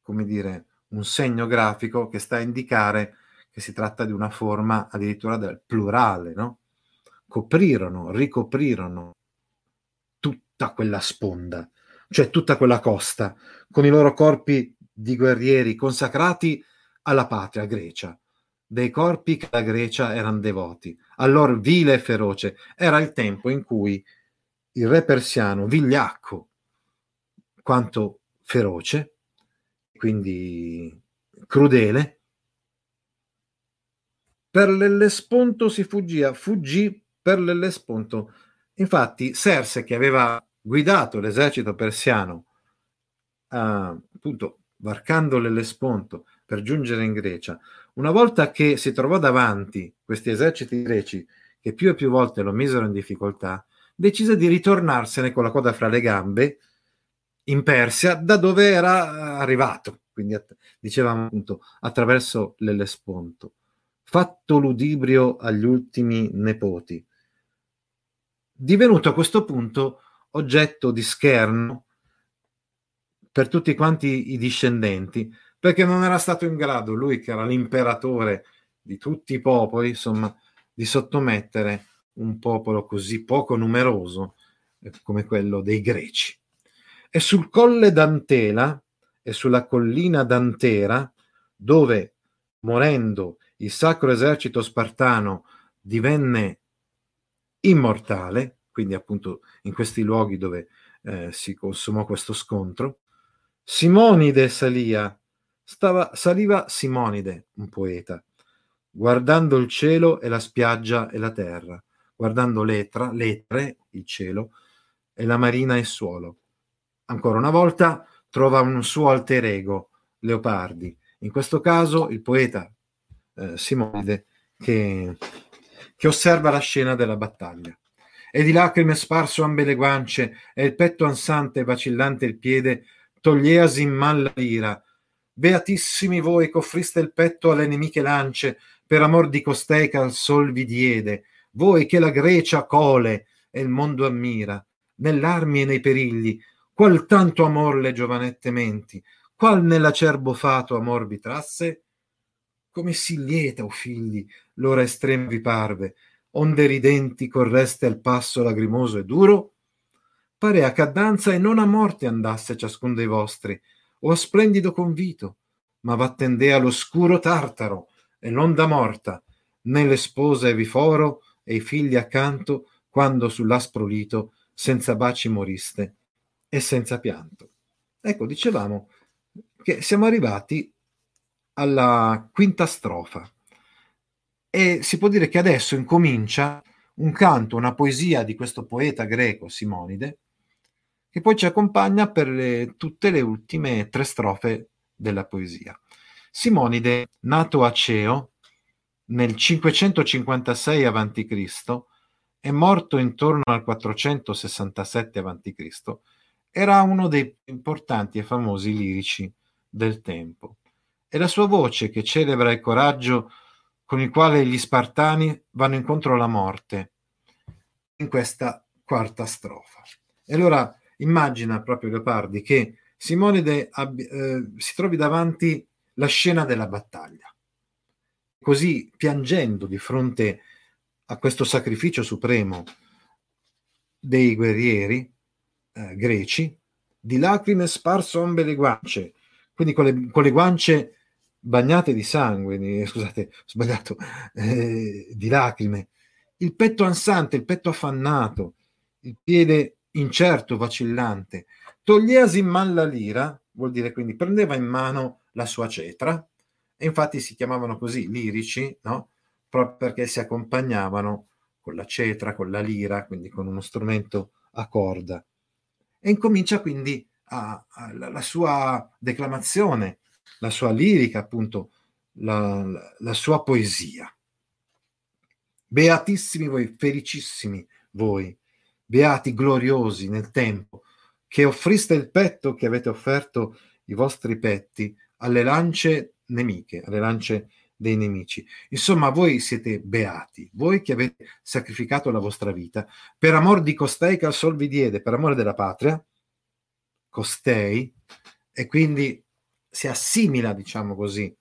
come dire, un segno grafico che sta a indicare che si tratta di una forma addirittura del plurale, no? coprirono, ricoprirono tutta quella sponda, cioè tutta quella costa, con i loro corpi di guerrieri consacrati alla patria Grecia, dei corpi che la Grecia erano devoti. Allora vile e feroce era il tempo in cui il re persiano, vigliacco quanto feroce, quindi crudele, per l'Ellesponto si fuggia, fuggì per l'Ellesponto. Infatti Serse, che aveva guidato l'esercito persiano, uh, appunto varcando l'Ellesponto per giungere in Grecia, una volta che si trovò davanti questi eserciti greci che più e più volte lo misero in difficoltà, decise di ritornarsene con la coda fra le gambe in Persia, da dove era arrivato, quindi dicevamo appunto attraverso l'Ellesponto, fatto ludibrio agli ultimi nepoti divenuto a questo punto oggetto di scherno per tutti quanti i discendenti, perché non era stato in grado, lui che era l'imperatore di tutti i popoli, insomma, di sottomettere un popolo così poco numeroso eh, come quello dei greci. E sul colle d'Antela e sulla collina d'Antera, dove morendo il sacro esercito spartano divenne immortale, quindi appunto in questi luoghi dove eh, si consumò questo scontro, Simonide salia, stava, saliva Simonide, un poeta, guardando il cielo e la spiaggia e la terra, guardando l'etra, l'etre, il cielo, e la marina e suolo. Ancora una volta trova un suo alter ego, Leopardi. In questo caso il poeta eh, Simonide che, che osserva la scena della battaglia. E di lacrime sparso ambe le guance, e il petto ansante vacillante il piede, toglieasi in man la lira. Beatissimi voi che offriste il petto alle nemiche lance, per amor di costei che al sol vi diede, voi che la Grecia cole e il mondo ammira, nell'armi e nei perigli, qual tanto amor le giovanette menti, qual nell'acerbo fato amor vi trasse? Come si lieta, o figli, l'ora estrema vi parve, onde ridenti correste al passo lagrimoso e duro? parea che a danza e non a morte andasse ciascun dei vostri, o a splendido convito, ma v'attendea l'oscuro tartaro, e l'onda morta, né le spose vi foro e i figli accanto, quando sull'aspro lito senza baci moriste e senza pianto. Ecco, dicevamo che siamo arrivati alla quinta strofa e si può dire che adesso incomincia un canto, una poesia di questo poeta greco Simonide, che poi ci accompagna per le, tutte le ultime tre strofe della poesia. Simonide, nato a Ceo nel 556 a.C. e morto intorno al 467 a.C., era uno dei più importanti e famosi lirici del tempo. E la sua voce, che celebra il coraggio con il quale gli Spartani vanno incontro alla morte, in questa quarta strofa. E allora immagina proprio Leopardi che Simonide abbi, eh, si trovi davanti la scena della battaglia, così piangendo di fronte a questo sacrificio supremo dei guerrieri eh, greci, di lacrime sparso ombe le guance, quindi con le, con le guance bagnate di sangue, di, scusate, ho sbagliato, eh, di lacrime, il petto ansante, il petto affannato, il piede incerto, vacillante. Togliesi in man la lira, vuol dire quindi prendeva in mano la sua cetra, e infatti si chiamavano così lirici, no? proprio perché si accompagnavano con la cetra, con la lira, quindi con uno strumento a corda. E incomincia quindi a, a, la, la, sua declamazione, la sua lirica, appunto, la, la, la sua poesia. Beatissimi voi, felicissimi voi, beati gloriosi nel tempo, che offriste il petto che avete offerto i vostri petti alle lance nemiche, alle lance dei nemici. Insomma, voi siete beati, voi che avete sacrificato la vostra vita per amor di costei che al sol vi diede, per amore della patria, costei, e quindi si assimila, diciamo così,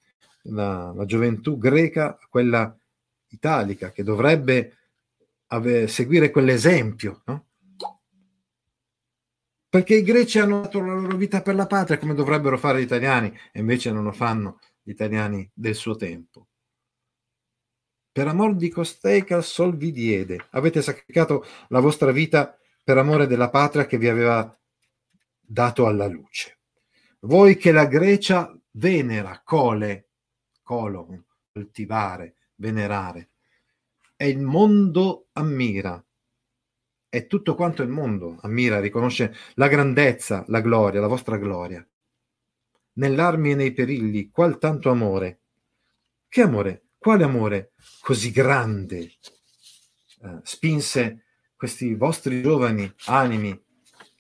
la, la gioventù greca a quella italica, che dovrebbe ave, seguire quell'esempio, no? Perché i greci hanno dato la loro vita per la patria come dovrebbero fare gli italiani e invece non lo fanno italiani del suo tempo. Per amor di costei che al sol vi diede, avete sacrificato la vostra vita per amore della patria che vi aveva dato alla luce. Voi che la Grecia venera, cole, colon, coltivare, venerare, e il mondo ammira. E tutto quanto il mondo ammira, riconosce la grandezza, la gloria, la vostra gloria. Nell'armi e nei perigli, qual tanto amore. Che amore? Quale amore così grande eh, spinse questi vostri giovani animi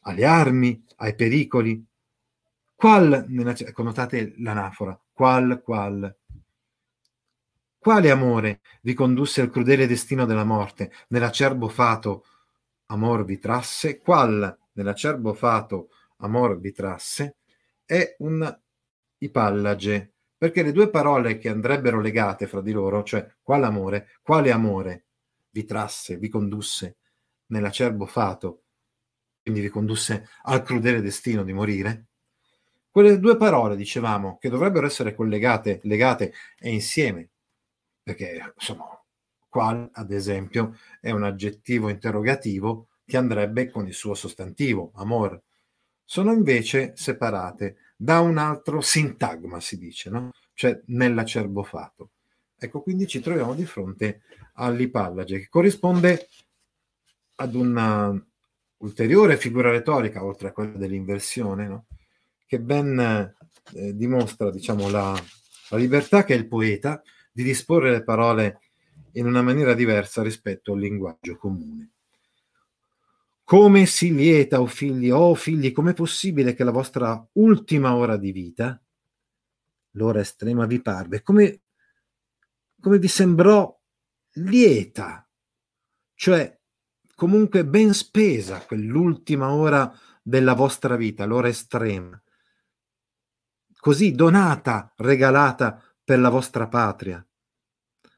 alle armi, ai pericoli? Qual, nella, connotate l'anafora, qual, qual, quale amore vi condusse al crudele destino della morte? Nell'acerbo fato amor vi trasse? Qual nell'acerbo fato amor vi trasse? È un ipallage, perché le due parole che andrebbero legate fra di loro, cioè quale amore, quale amore, vi trasse, vi condusse nell'acerbo fato, quindi vi condusse al crudele destino di morire? Quelle due parole, dicevamo, che dovrebbero essere collegate, legate e insieme, perché insomma, qual, ad esempio, è un aggettivo interrogativo che andrebbe con il suo sostantivo, amor. Sono invece separate da un altro sintagma, si dice, no? cioè nell'acerbo fato. Ecco, quindi ci troviamo di fronte all'ipallage, che corrisponde ad una ulteriore figura retorica, oltre a quella dell'inversione, no? che ben eh, dimostra diciamo, la, la libertà che ha il poeta di disporre le parole in una maniera diversa rispetto al linguaggio comune. Come si lieta, o oh figli, oh figli, com'è possibile che la vostra ultima ora di vita, l'ora estrema vi parve, come, come vi sembrò lieta, cioè comunque ben spesa quell'ultima ora della vostra vita, l'ora estrema, così donata, regalata per la vostra patria,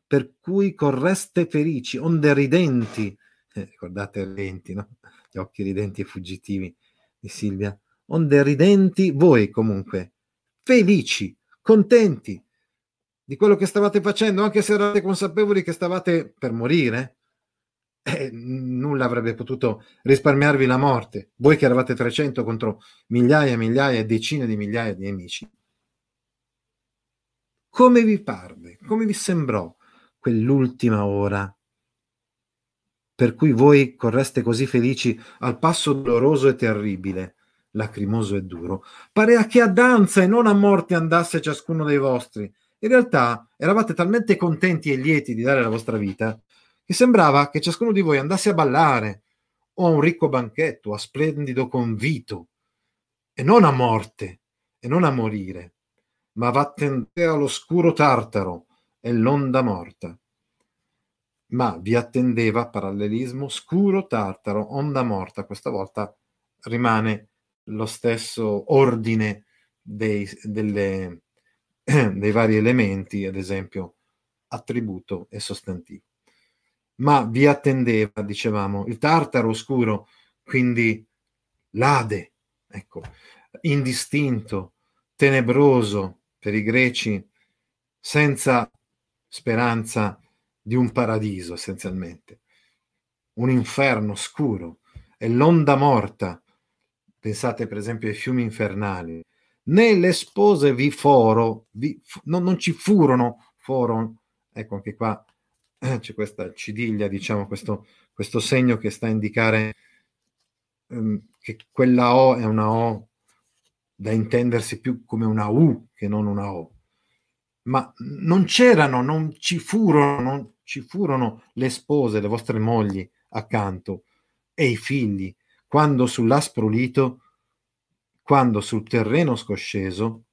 per cui correste felici, onde ridenti, eh, ricordate ridenti, no? Gli occhi ridenti e fuggitivi di Silvia, onde ridenti voi comunque, felici, contenti di quello che stavate facendo, anche se eravate consapevoli che stavate per morire, eh, nulla avrebbe potuto risparmiarvi la morte. Voi che eravate 300 contro migliaia e migliaia e decine di migliaia di nemici. Come vi parve? Come vi sembrò quell'ultima ora per cui voi correste così felici al passo doloroso e terribile, lacrimoso e duro? Parea che a danza e non a morte andasse ciascuno dei vostri. In realtà eravate talmente contenti e lieti di dare la vostra vita che sembrava che ciascuno di voi andasse a ballare o a un ricco banchetto, a splendido convito, e non a morte, e non a morire, ma vattene all'oscuro tartaro e l'onda morta. Ma vi attendeva parallelismo scuro tartaro, onda morta. Questa volta rimane lo stesso ordine dei, delle, dei vari elementi, ad esempio attributo e sostantivo ma vi attendeva, dicevamo, il tartaro oscuro, quindi l'Ade, ecco, indistinto, tenebroso per i greci, senza speranza di un paradiso essenzialmente, un inferno scuro e l'onda morta. Pensate per esempio ai fiumi infernali. Né le spose vi foro, vi, non, non ci furono, foro, ecco anche qua eh, c'è questa cidiglia, diciamo, questo, questo segno che sta a indicare um, che quella O è una O da intendersi più come una U che non una O. Ma non c'erano, non ci furono, non ci furono le spose, le vostre mogli accanto e i figli, quando sull'aspro lito, quando sul terreno scosceso,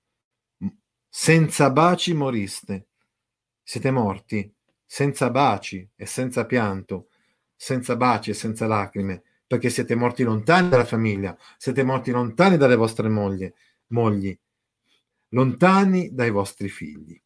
senza baci moriste. Siete morti senza baci e senza pianto, senza baci e senza lacrime, perché siete morti lontani dalla famiglia, siete morti lontani dalle vostre mogli, mogli lontani dai vostri figli.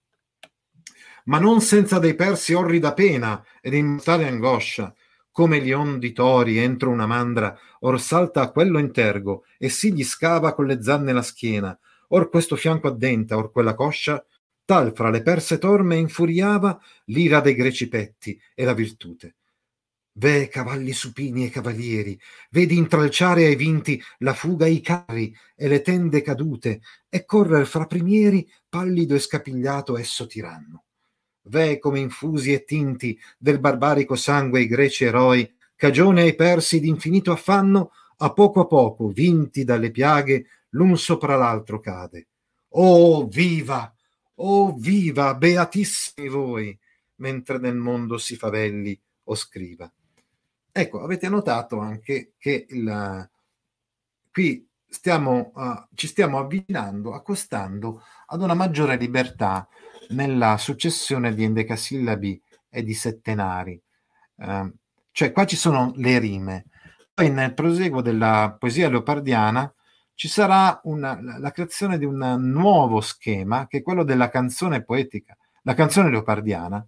Ma non senza dei persi orrida pena ed immortale angoscia, come gli ondi tori entro una mandra, or salta a quello intergo e si gli scava con le zanne la schiena, or questo fianco addenta, or quella coscia, tal fra le perse torme infuriava l'ira dei greci petti e la virtute. Ve cavalli supini e cavalieri, vedi intralciare ai vinti la fuga i carri e le tende cadute, e correr fra primieri pallido e scapigliato esso tiranno. Ve come infusi e tinti del barbarico sangue i greci eroi, cagione ai persi d'infinito affanno, a poco a poco, vinti dalle piaghe, l'un sopra l'altro cade. Oh, viva! Oh viva, beatissimi voi, mentre nel mondo si favelli o scriva. Ecco, avete notato anche che il, qui stiamo, uh, ci stiamo avvicinando, accostando ad una maggiore libertà nella successione di endecasillabi e di settenari. Uh, cioè, qua ci sono le rime. Poi nel proseguo della poesia leopardiana ci sarà una, la creazione di un nuovo schema che è quello della canzone poetica, la canzone leopardiana,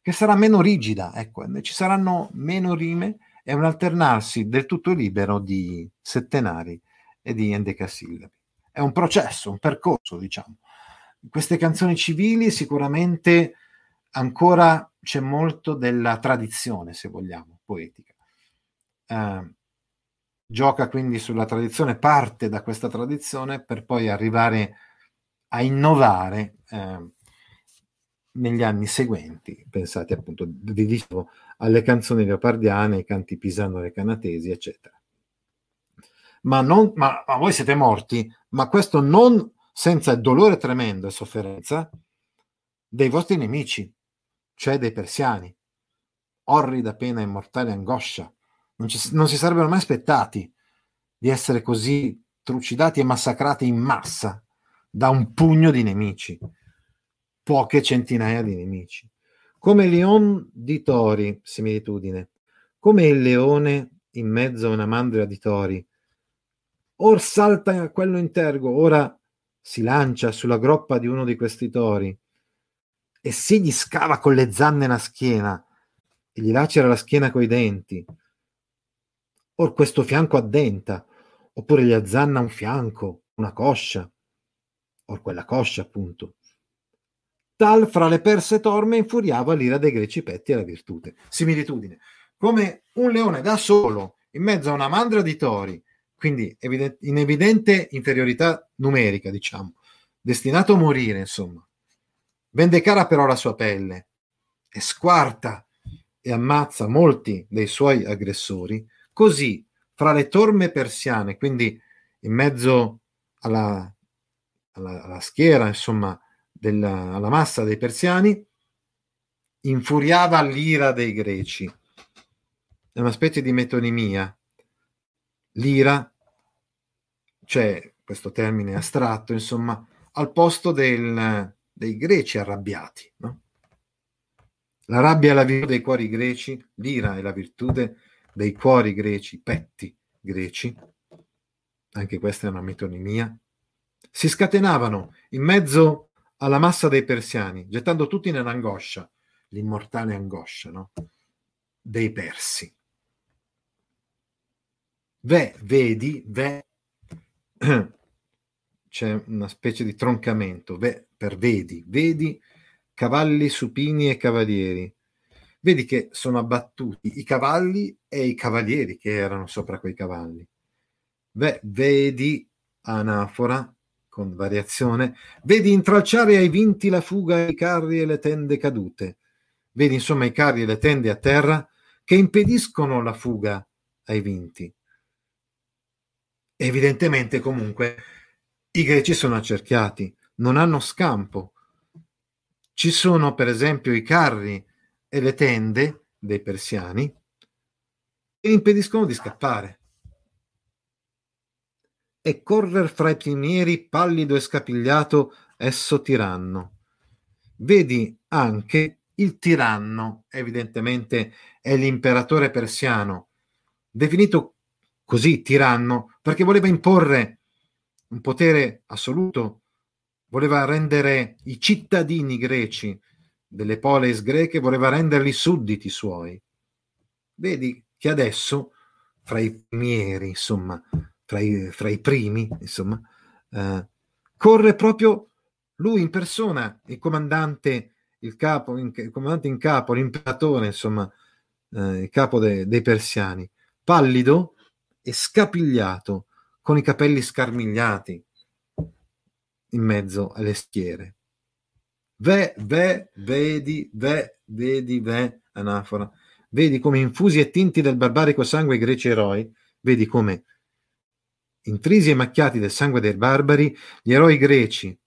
che sarà meno rigida, ecco, ci saranno meno rime e un alternarsi del tutto libero di settenari e di endecasillabi. È un processo, un percorso, diciamo. Queste canzoni civili sicuramente ancora c'è molto della tradizione, se vogliamo, poetica. Eh, gioca quindi sulla tradizione, parte da questa tradizione per poi arrivare a innovare eh, negli anni seguenti. Pensate appunto, vi dicevo, alle canzoni leopardiane, ai canti pisano e canatesi, eccetera. Ma, non, ma, ma voi siete morti, ma questo non senza il dolore tremendo e sofferenza dei vostri nemici, cioè dei persiani. Orrida pena e mortale angoscia. Non, ci, non si sarebbero mai aspettati di essere così trucidati e massacrati in massa da un pugno di nemici, poche centinaia di nemici. Come Leon di tori, similitudine, come il leone in mezzo a una mandria di tori. Or salta quello in ora si lancia sulla groppa di uno di questi tori e si gli scava con le zanne la schiena e gli lacera la schiena coi denti. Or questo fianco addenta, oppure gli azzanna un fianco, una coscia, or quella coscia appunto. Tal fra le perse torme infuriava l'ira dei greci petti e la virtute. Similitudine. Come un leone da solo in mezzo a una mandra di tori, quindi in evidente inferiorità numerica, diciamo, destinato a morire, insomma. Vende cara però la sua pelle e squarta e ammazza molti dei suoi aggressori, così fra le torme persiane, quindi in mezzo alla, alla, alla schiera, insomma, della, alla massa dei persiani, infuriava l'ira dei greci. È una specie di metonimia. L'ira, cioè questo termine astratto, insomma, al posto del, dei greci arrabbiati. No? La rabbia è la virtù dei cuori greci, l'ira è la virtù dei cuori greci, petti greci. Anche questa è una metonimia. Si scatenavano in mezzo alla massa dei persiani, gettando tutti nell'angoscia, l'immortale angoscia no? dei persi. Ve, vedi, ve, c'è una specie di troncamento, ve, per vedi, vedi cavalli supini e cavalieri. Vedi che sono abbattuti i cavalli e i cavalieri che erano sopra quei cavalli. Ve, vedi anafora con variazione, vedi intralciare ai vinti la fuga i carri e le tende cadute. Vedi insomma i carri e le tende a terra che impediscono la fuga ai vinti. Evidentemente comunque i greci sono accerchiati, non hanno scampo. Ci sono per esempio i carri e le tende dei persiani che impediscono di scappare e correr fra i pionieri pallido e scapigliato esso tiranno. Vedi anche il tiranno, evidentemente è l'imperatore persiano, definito così tiranno perché voleva imporre un potere assoluto, voleva rendere i cittadini greci delle poleis greche, voleva renderli sudditi suoi. Vedi che adesso, fra i pionieri, insomma, fra i, fra i primi, insomma, eh, corre proprio lui in persona, il comandante, il capo, il comandante in capo, l'imperatore, insomma, eh, il capo de, dei persiani, pallido e scapigliato, con i capelli scarmigliati in mezzo alle schiere. Ve, ve, vedi, ve, vedi, ve, anafora. Vedi come infusi e tinti del barbarico sangue i greci eroi, vedi come intrisi e macchiati del sangue dei barbari, gli eroi greci,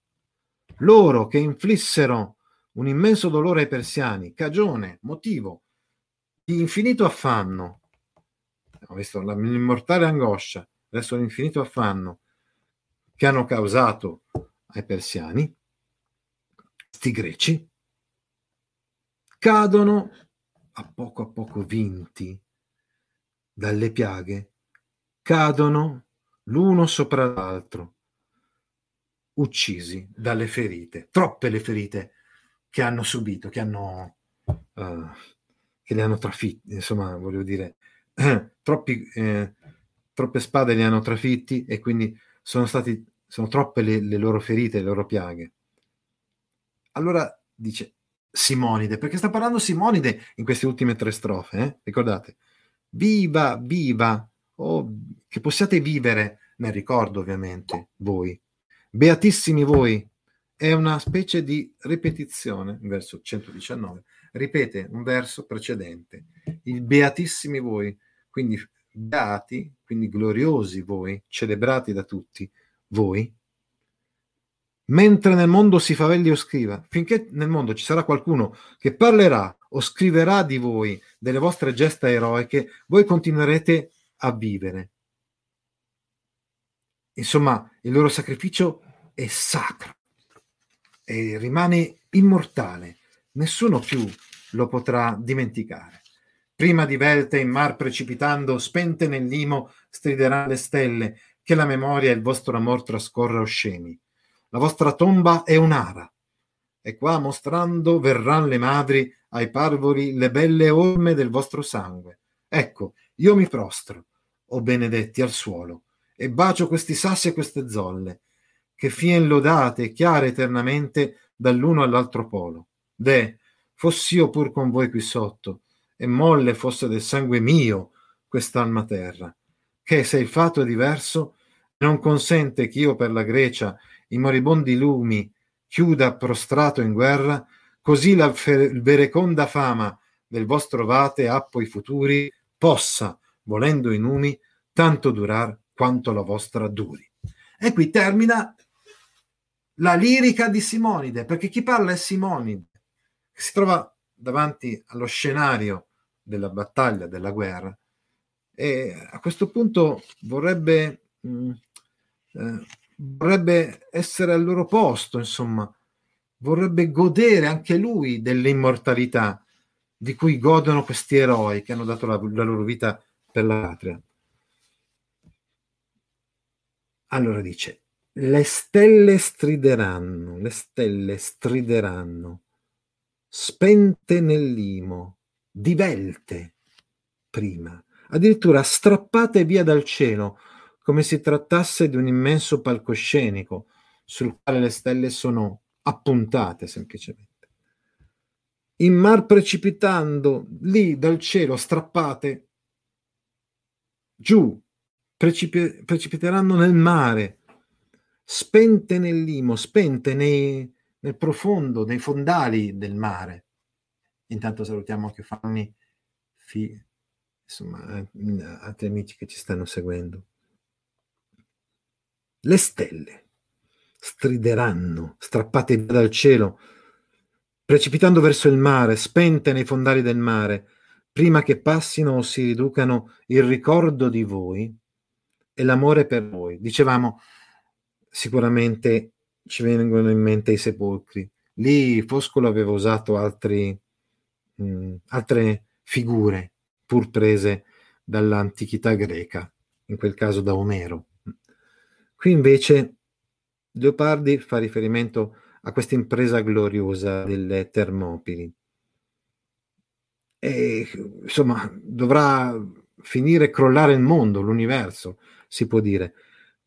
loro che inflissero un immenso dolore ai persiani, cagione, motivo di infinito affanno, ho visto l'immortale angoscia, verso l'infinito affanno che hanno causato ai persiani, questi greci, cadono a poco a poco vinti dalle piaghe, cadono l'uno sopra l'altro, uccisi dalle ferite, troppe le ferite che hanno subito, che hanno uh, che li hanno trafitti, insomma, voglio dire, troppi, eh, troppe spade li hanno trafitti e quindi sono, stati, sono troppe le, le loro ferite, le loro piaghe. Allora dice Simonide, perché sta parlando Simonide in queste ultime tre strofe, eh? ricordate? Viva, viva, oh, che possiate vivere nel ricordo ovviamente voi. Beatissimi voi, è una specie di ripetizione, verso 119, ripete un verso precedente, il beatissimi voi, quindi beati, quindi gloriosi voi, celebrati da tutti voi, mentre nel mondo si favelli o scriva, finché nel mondo ci sarà qualcuno che parlerà o scriverà di voi, delle vostre gesta eroiche, voi continuerete a vivere. Insomma, il loro sacrificio è sacro e rimane immortale. Nessuno più lo potrà dimenticare. Prima di velte in mar precipitando, spente nell'imo, strideranno le stelle, che la memoria e il vostro amor trascorra oscemi. La vostra tomba è un'ara, e qua mostrando verranno le madri ai parvoli le belle orme del vostro sangue. Ecco, io mi prostro, o benedetti, al suolo, e bacio questi sassi e queste zolle, che fien lodate e chiare eternamente dall'uno all'altro polo. De, fossi io pur con voi qui sotto, e molle fosse del sangue mio quest'alma terra, che se il fatto è diverso, non consente che io per la Grecia i moribondi lumi chiuda prostrato in guerra, così la vereconda fama del vostro vate appo i futuri possa, volendo i numi, tanto durar quanto la vostra duri. E qui termina la lirica di Simonide, perché chi parla è Simonide, che si trova davanti allo scenario della battaglia, della guerra, e a questo punto vorrebbe, mh, mm, eh, vorrebbe essere al loro posto, insomma, vorrebbe godere anche lui dell'immortalità di cui godono questi eroi che hanno dato la, la loro vita per la patria. Allora dice, le stelle strideranno, le stelle strideranno, spente nell'imo, divelte prima, addirittura strappate via dal cielo, come si trattasse di un immenso palcoscenico sul quale le stelle sono appuntate semplicemente. In mar precipitando, lì dal cielo strappate, giù, precipi- precipiteranno nel mare, spente nell'imo, spente nei, nel profondo, nei fondali del mare. Intanto salutiamo anche Fanny, Fi, insomma, eh, altri amici che ci stanno seguendo. Le stelle strideranno, strappate dal cielo, precipitando verso il mare, spente nei fondali del mare, prima che passino o si riducano il ricordo di voi e l'amore per voi. Dicevamo, sicuramente ci vengono in mente i sepolcri. Lì Foscolo aveva usato altri, mh, altre figure pur prese dall'antichità greca, in quel caso da Omero. Qui invece Leopardi fa riferimento a questa impresa gloriosa delle Termopili. E, insomma, dovrà finire crollare il mondo, l'universo, si può dire,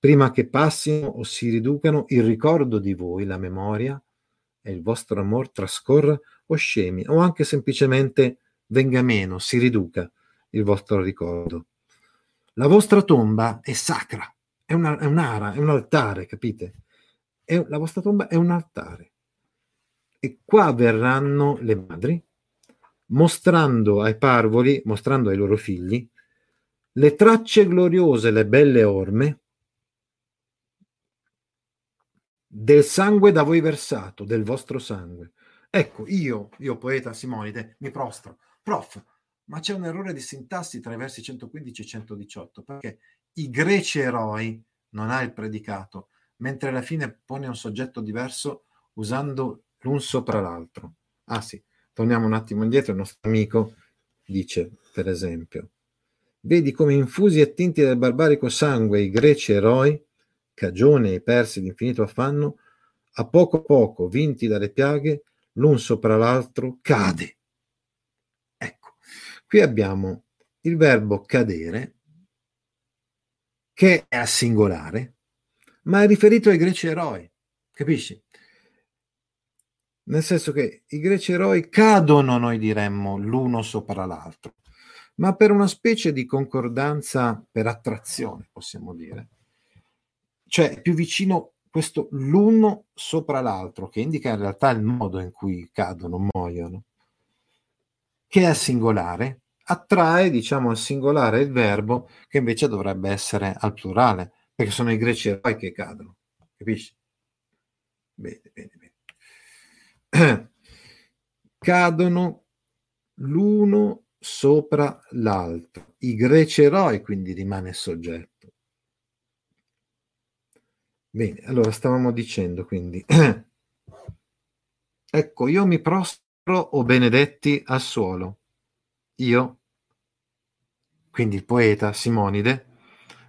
prima che passino o si riducano il ricordo di voi, la memoria e il vostro amor trascorra o scemi, o anche semplicemente venga meno, si riduca il vostro ricordo. La vostra tomba è sacra, è, una, è un'ara, è un altare, capite? È, la vostra tomba è un altare. E qua verranno le madri, mostrando ai parvoli, mostrando ai loro figli, le tracce gloriose, le belle orme del sangue da voi versato, del vostro sangue. Ecco, io, io poeta Simonide, mi prostro. Prof, ma c'è un errore di sintassi tra i versi 115 e 118, perché i greci eroi non ha il predicato, mentre alla fine pone un soggetto diverso usando l'un sopra l'altro. Ah sì, torniamo un attimo indietro, il nostro amico dice, per esempio, vedi come infusi e attinti del barbarico sangue i greci eroi cagione ai persi d'infinito affanno, a poco a poco, vinti dalle piaghe, l'un sopra l'altro cade qui abbiamo il verbo cadere, che è a singolare, ma è riferito ai greci eroi, capisci? Nel senso che i greci eroi cadono, noi diremmo, l'uno sopra l'altro, ma per una specie di concordanza per attrazione, possiamo dire. Cioè, più vicino questo l'uno sopra l'altro, che indica in realtà il modo in cui cadono, muoiono, che è singolare, attrae, diciamo, al singolare il verbo che invece dovrebbe essere al plurale, perché sono i greci eroi che cadono. Capisci? Bene, bene, bene. Cadono l'uno sopra l'altro. I greci eroi quindi rimane soggetto. Bene, allora stavamo dicendo quindi, ecco, io mi prostro, o benedetti, al suolo? Io, quindi il poeta Simonide,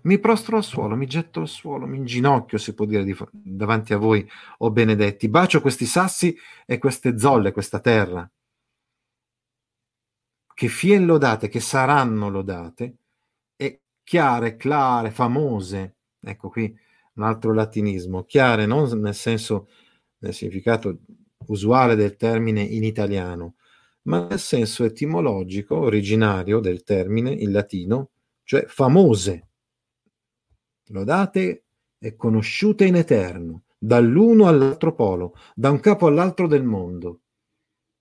mi prostro al suolo, mi getto al suolo, mi inginocchio, si può dire, di, davanti a voi, o benedetti, bacio questi sassi e queste zolle, questa terra, che fien lodate, che saranno lodate, e chiare, clare, famose, ecco qui un altro latinismo, chiare non nel senso, nel significato usuale del termine in italiano, ma nel senso etimologico originario del termine in latino, cioè famose, lodate e conosciute in eterno, dall'uno all'altro polo, da un capo all'altro del mondo.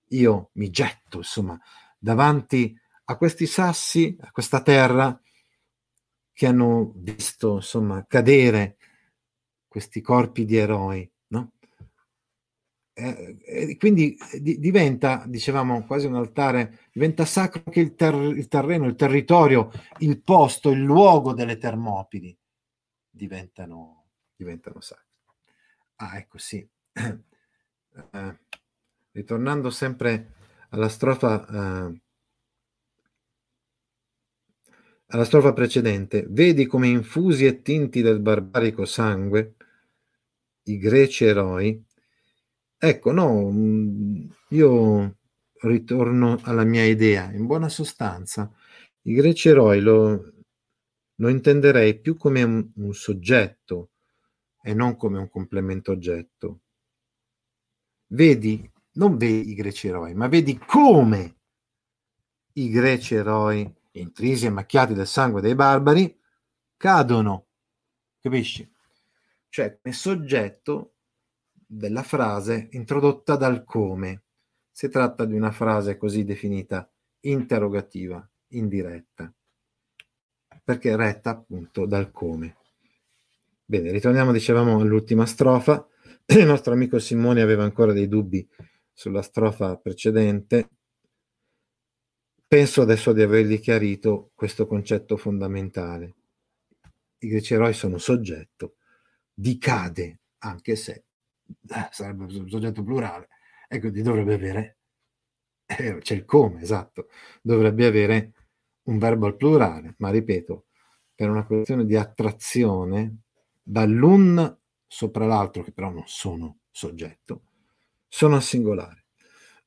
Io mi getto, insomma, davanti a questi sassi, a questa terra che hanno visto, insomma, cadere questi corpi di eroi, no? Eh, eh, quindi eh, di, diventa, dicevamo, quasi un altare, diventa sacro anche il, ter- il, terreno, il territorio, il posto, il luogo delle Termopili diventano, diventano sacri. Ah, ecco sì. Eh, ritornando sempre alla strofa, eh, alla strofa precedente, vedi come infusi e tinti del barbarico sangue, i greci eroi, Ecco, no, mm, io ritorno alla mia idea. In buona sostanza, i greci eroi lo, lo intenderei più come un, un soggetto e non come un complemento oggetto. Vedi, non vedi i greci eroi, ma vedi come i greci eroi, intrisi e macchiati del sangue dei barbari, cadono. Capisci? Cioè, come soggetto della frase introdotta dal come. Si tratta di una frase così definita interrogativa, indiretta, perché retta appunto dal come. Bene, ritorniamo, dicevamo, all'ultima strofa. Il nostro amico Simone aveva ancora dei dubbi sulla strofa precedente. Penso adesso di avergli chiarito questo concetto fondamentale. I greci eroi sono soggetto, dicade, anche se eh, sarebbe un soggetto plurale, e quindi dovrebbe avere, eh, c'è il come, esatto, dovrebbe avere un verbo al plurale, ma ripeto, per una questione di attrazione dall'un sopra l'altro, che però non sono soggetto, sono al singolare.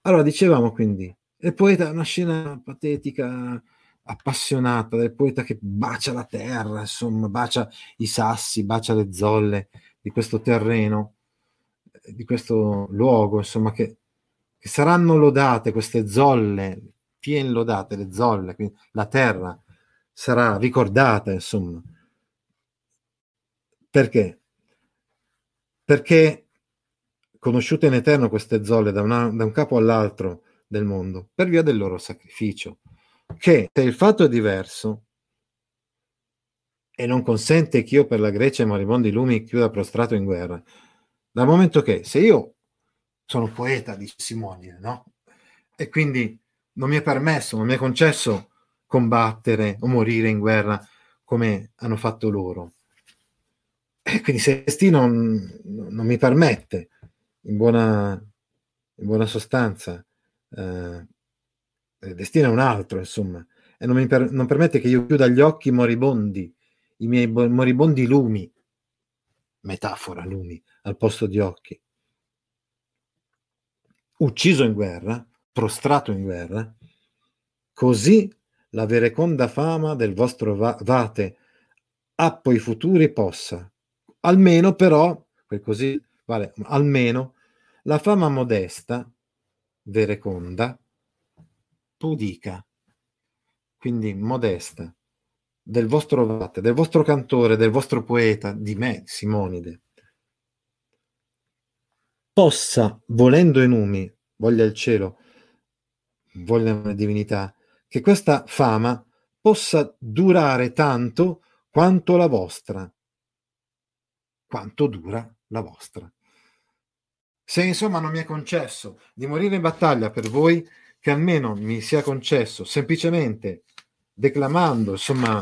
Allora, dicevamo quindi, il poeta è una scena patetica, appassionata, del poeta che bacia la terra, insomma, bacia i sassi, bacia le zolle di questo terreno, di questo luogo, insomma, che, che saranno lodate queste zolle, pien lodate le zolle, quindi la terra sarà ricordata, insomma. Perché? Perché conosciute in eterno queste zolle da, una, da un capo all'altro del mondo, per via del loro sacrificio, che se il fatto è diverso, e non consente che io per la Grecia e moribondi lumi chiuda prostrato in guerra, dal momento che se io sono poeta, dice Simone, no? E quindi non mi è permesso, non mi è concesso combattere o morire in guerra come hanno fatto loro. E quindi se il destino non, non mi permette, in buona, in buona sostanza, eh, il destino è un altro, insomma, e non mi per, non permette che io chiuda gli occhi moribondi, i miei moribondi lumi, metafora lumi, al posto di occhi. Ucciso in guerra, prostrato in guerra, così la vereconda fama del vostro va- vate appo i futuri possa. Almeno però, così vale, almeno la fama modesta, vereconda, pudica, quindi modesta, del vostro vate, del vostro cantore, del vostro poeta, di me, Simonide, possa, volendo i numi, voglia il cielo, voglia una divinità, che questa fama possa durare tanto quanto la vostra, quanto dura la vostra. Se insomma non mi è concesso di morire in battaglia per voi, che almeno mi sia concesso semplicemente declamando, insomma,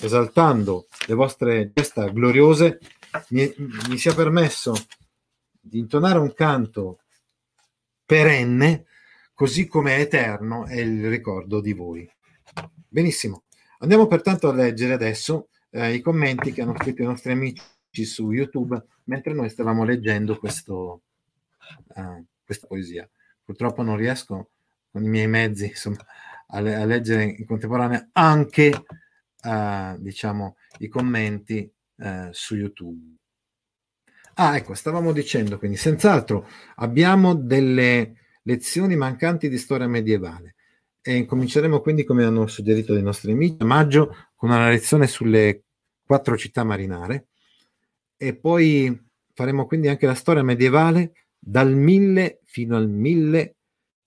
esaltando le vostre gesta gloriose, mi, mi sia permesso di intonare un canto perenne, così come eterno è il ricordo di voi. Benissimo. Andiamo pertanto a leggere adesso eh, i commenti che hanno scritto i nostri amici su YouTube mentre noi stavamo leggendo questo, uh, questa poesia. Purtroppo non riesco con i miei mezzi insomma, a, a leggere in contemporanea anche uh, diciamo, i commenti uh, su YouTube. Ah, ecco, stavamo dicendo quindi, senz'altro abbiamo delle lezioni mancanti di storia medievale e cominceremo quindi, come hanno suggerito i nostri amici, a maggio con una lezione sulle quattro città marinare e poi faremo quindi anche la storia medievale dal 1000 fino al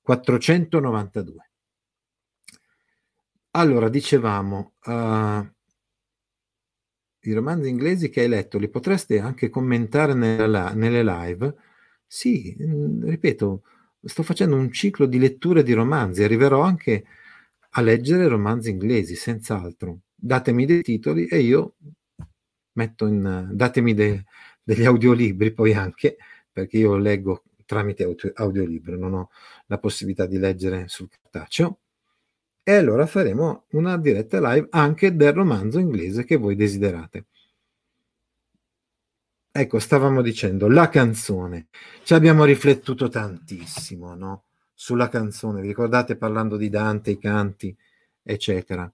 1492. Allora, dicevamo, uh, i romanzi inglesi che hai letto li potreste anche commentare nella, nelle live? Sì, mm, ripeto, sto facendo un ciclo di letture di romanzi, arriverò anche a leggere romanzi inglesi, senz'altro. Datemi dei titoli e io metto in... datemi de, degli audiolibri poi anche, perché io leggo tramite audio, audiolibro, non ho la possibilità di leggere sul cartaceo. E allora faremo una diretta live anche del romanzo inglese che voi desiderate. Ecco, stavamo dicendo la canzone. Ci abbiamo riflettuto tantissimo, no? Sulla canzone. Vi ricordate parlando di Dante, i canti, eccetera.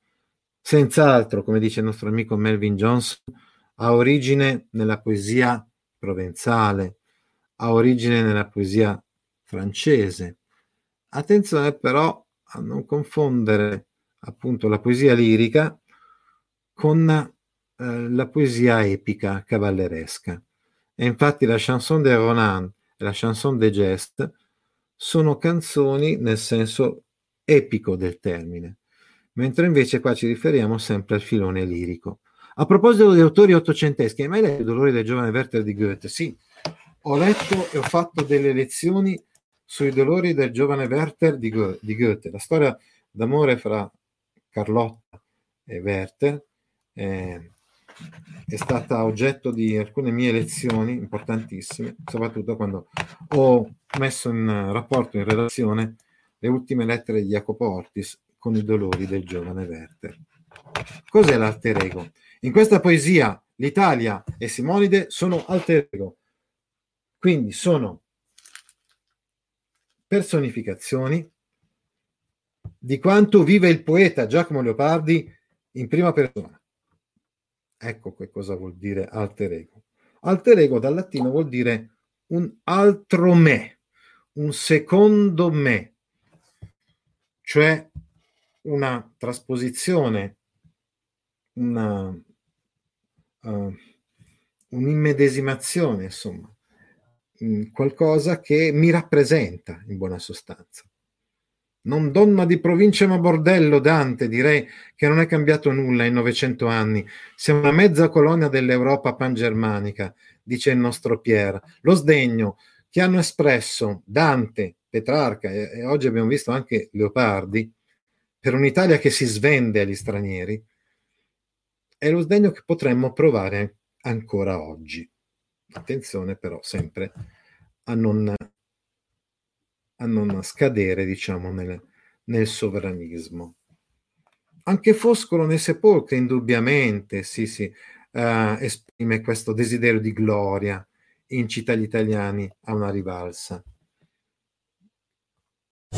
Senz'altro, come dice il nostro amico Melvin Johnson, ha origine nella poesia provenzale, ha origine nella poesia francese. Attenzione però a non confondere appunto la poesia lirica con eh, la poesia epica cavalleresca. E infatti la chanson de Ronan e la chanson de Geste sono canzoni nel senso epico del termine, mentre invece qua ci riferiamo sempre al filone lirico. A proposito degli autori ottocenteschi, hai mai letto I dolori del giovane Werther di Goethe? Sì, ho letto e ho fatto delle lezioni sui dolori del giovane Werther di, Go- di Goethe, la storia d'amore fra Carlotta e Werther eh, è stata oggetto di alcune mie lezioni importantissime, soprattutto quando ho messo in rapporto, in relazione, le ultime lettere di Jacopo Ortis con i dolori del giovane Werther. Cos'è l'alter ego? In questa poesia l'Italia e Simonide sono alter ego, quindi sono personificazioni di quanto vive il poeta Giacomo Leopardi in prima persona. Ecco che cosa vuol dire alter ego. Alter ego dal latino vuol dire un altro me, un secondo me, cioè una trasposizione, una, uh, un'immedesimazione, insomma, qualcosa che mi rappresenta in buona sostanza. Non donna di provincia ma bordello, Dante, direi che non è cambiato nulla in 900 anni. Siamo una mezza colonia dell'Europa pangermanica, dice il nostro Pierre. Lo sdegno che hanno espresso Dante, Petrarca e, e oggi abbiamo visto anche Leopardi per un'Italia che si svende agli stranieri, è lo sdegno che potremmo provare ancora oggi. Attenzione però sempre a non, a non scadere, diciamo, nel, nel sovranismo. Anche Foscolo nei sepolcri, indubbiamente, sì, sì, uh, esprime questo desiderio di gloria, incita gli italiani a una rivalsa.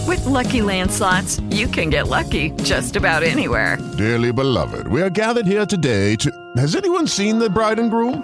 With Lucky Land slots, you can get lucky just about anywhere. Dearly beloved, we are gathered here today to. Has anyone seen the bride and groom?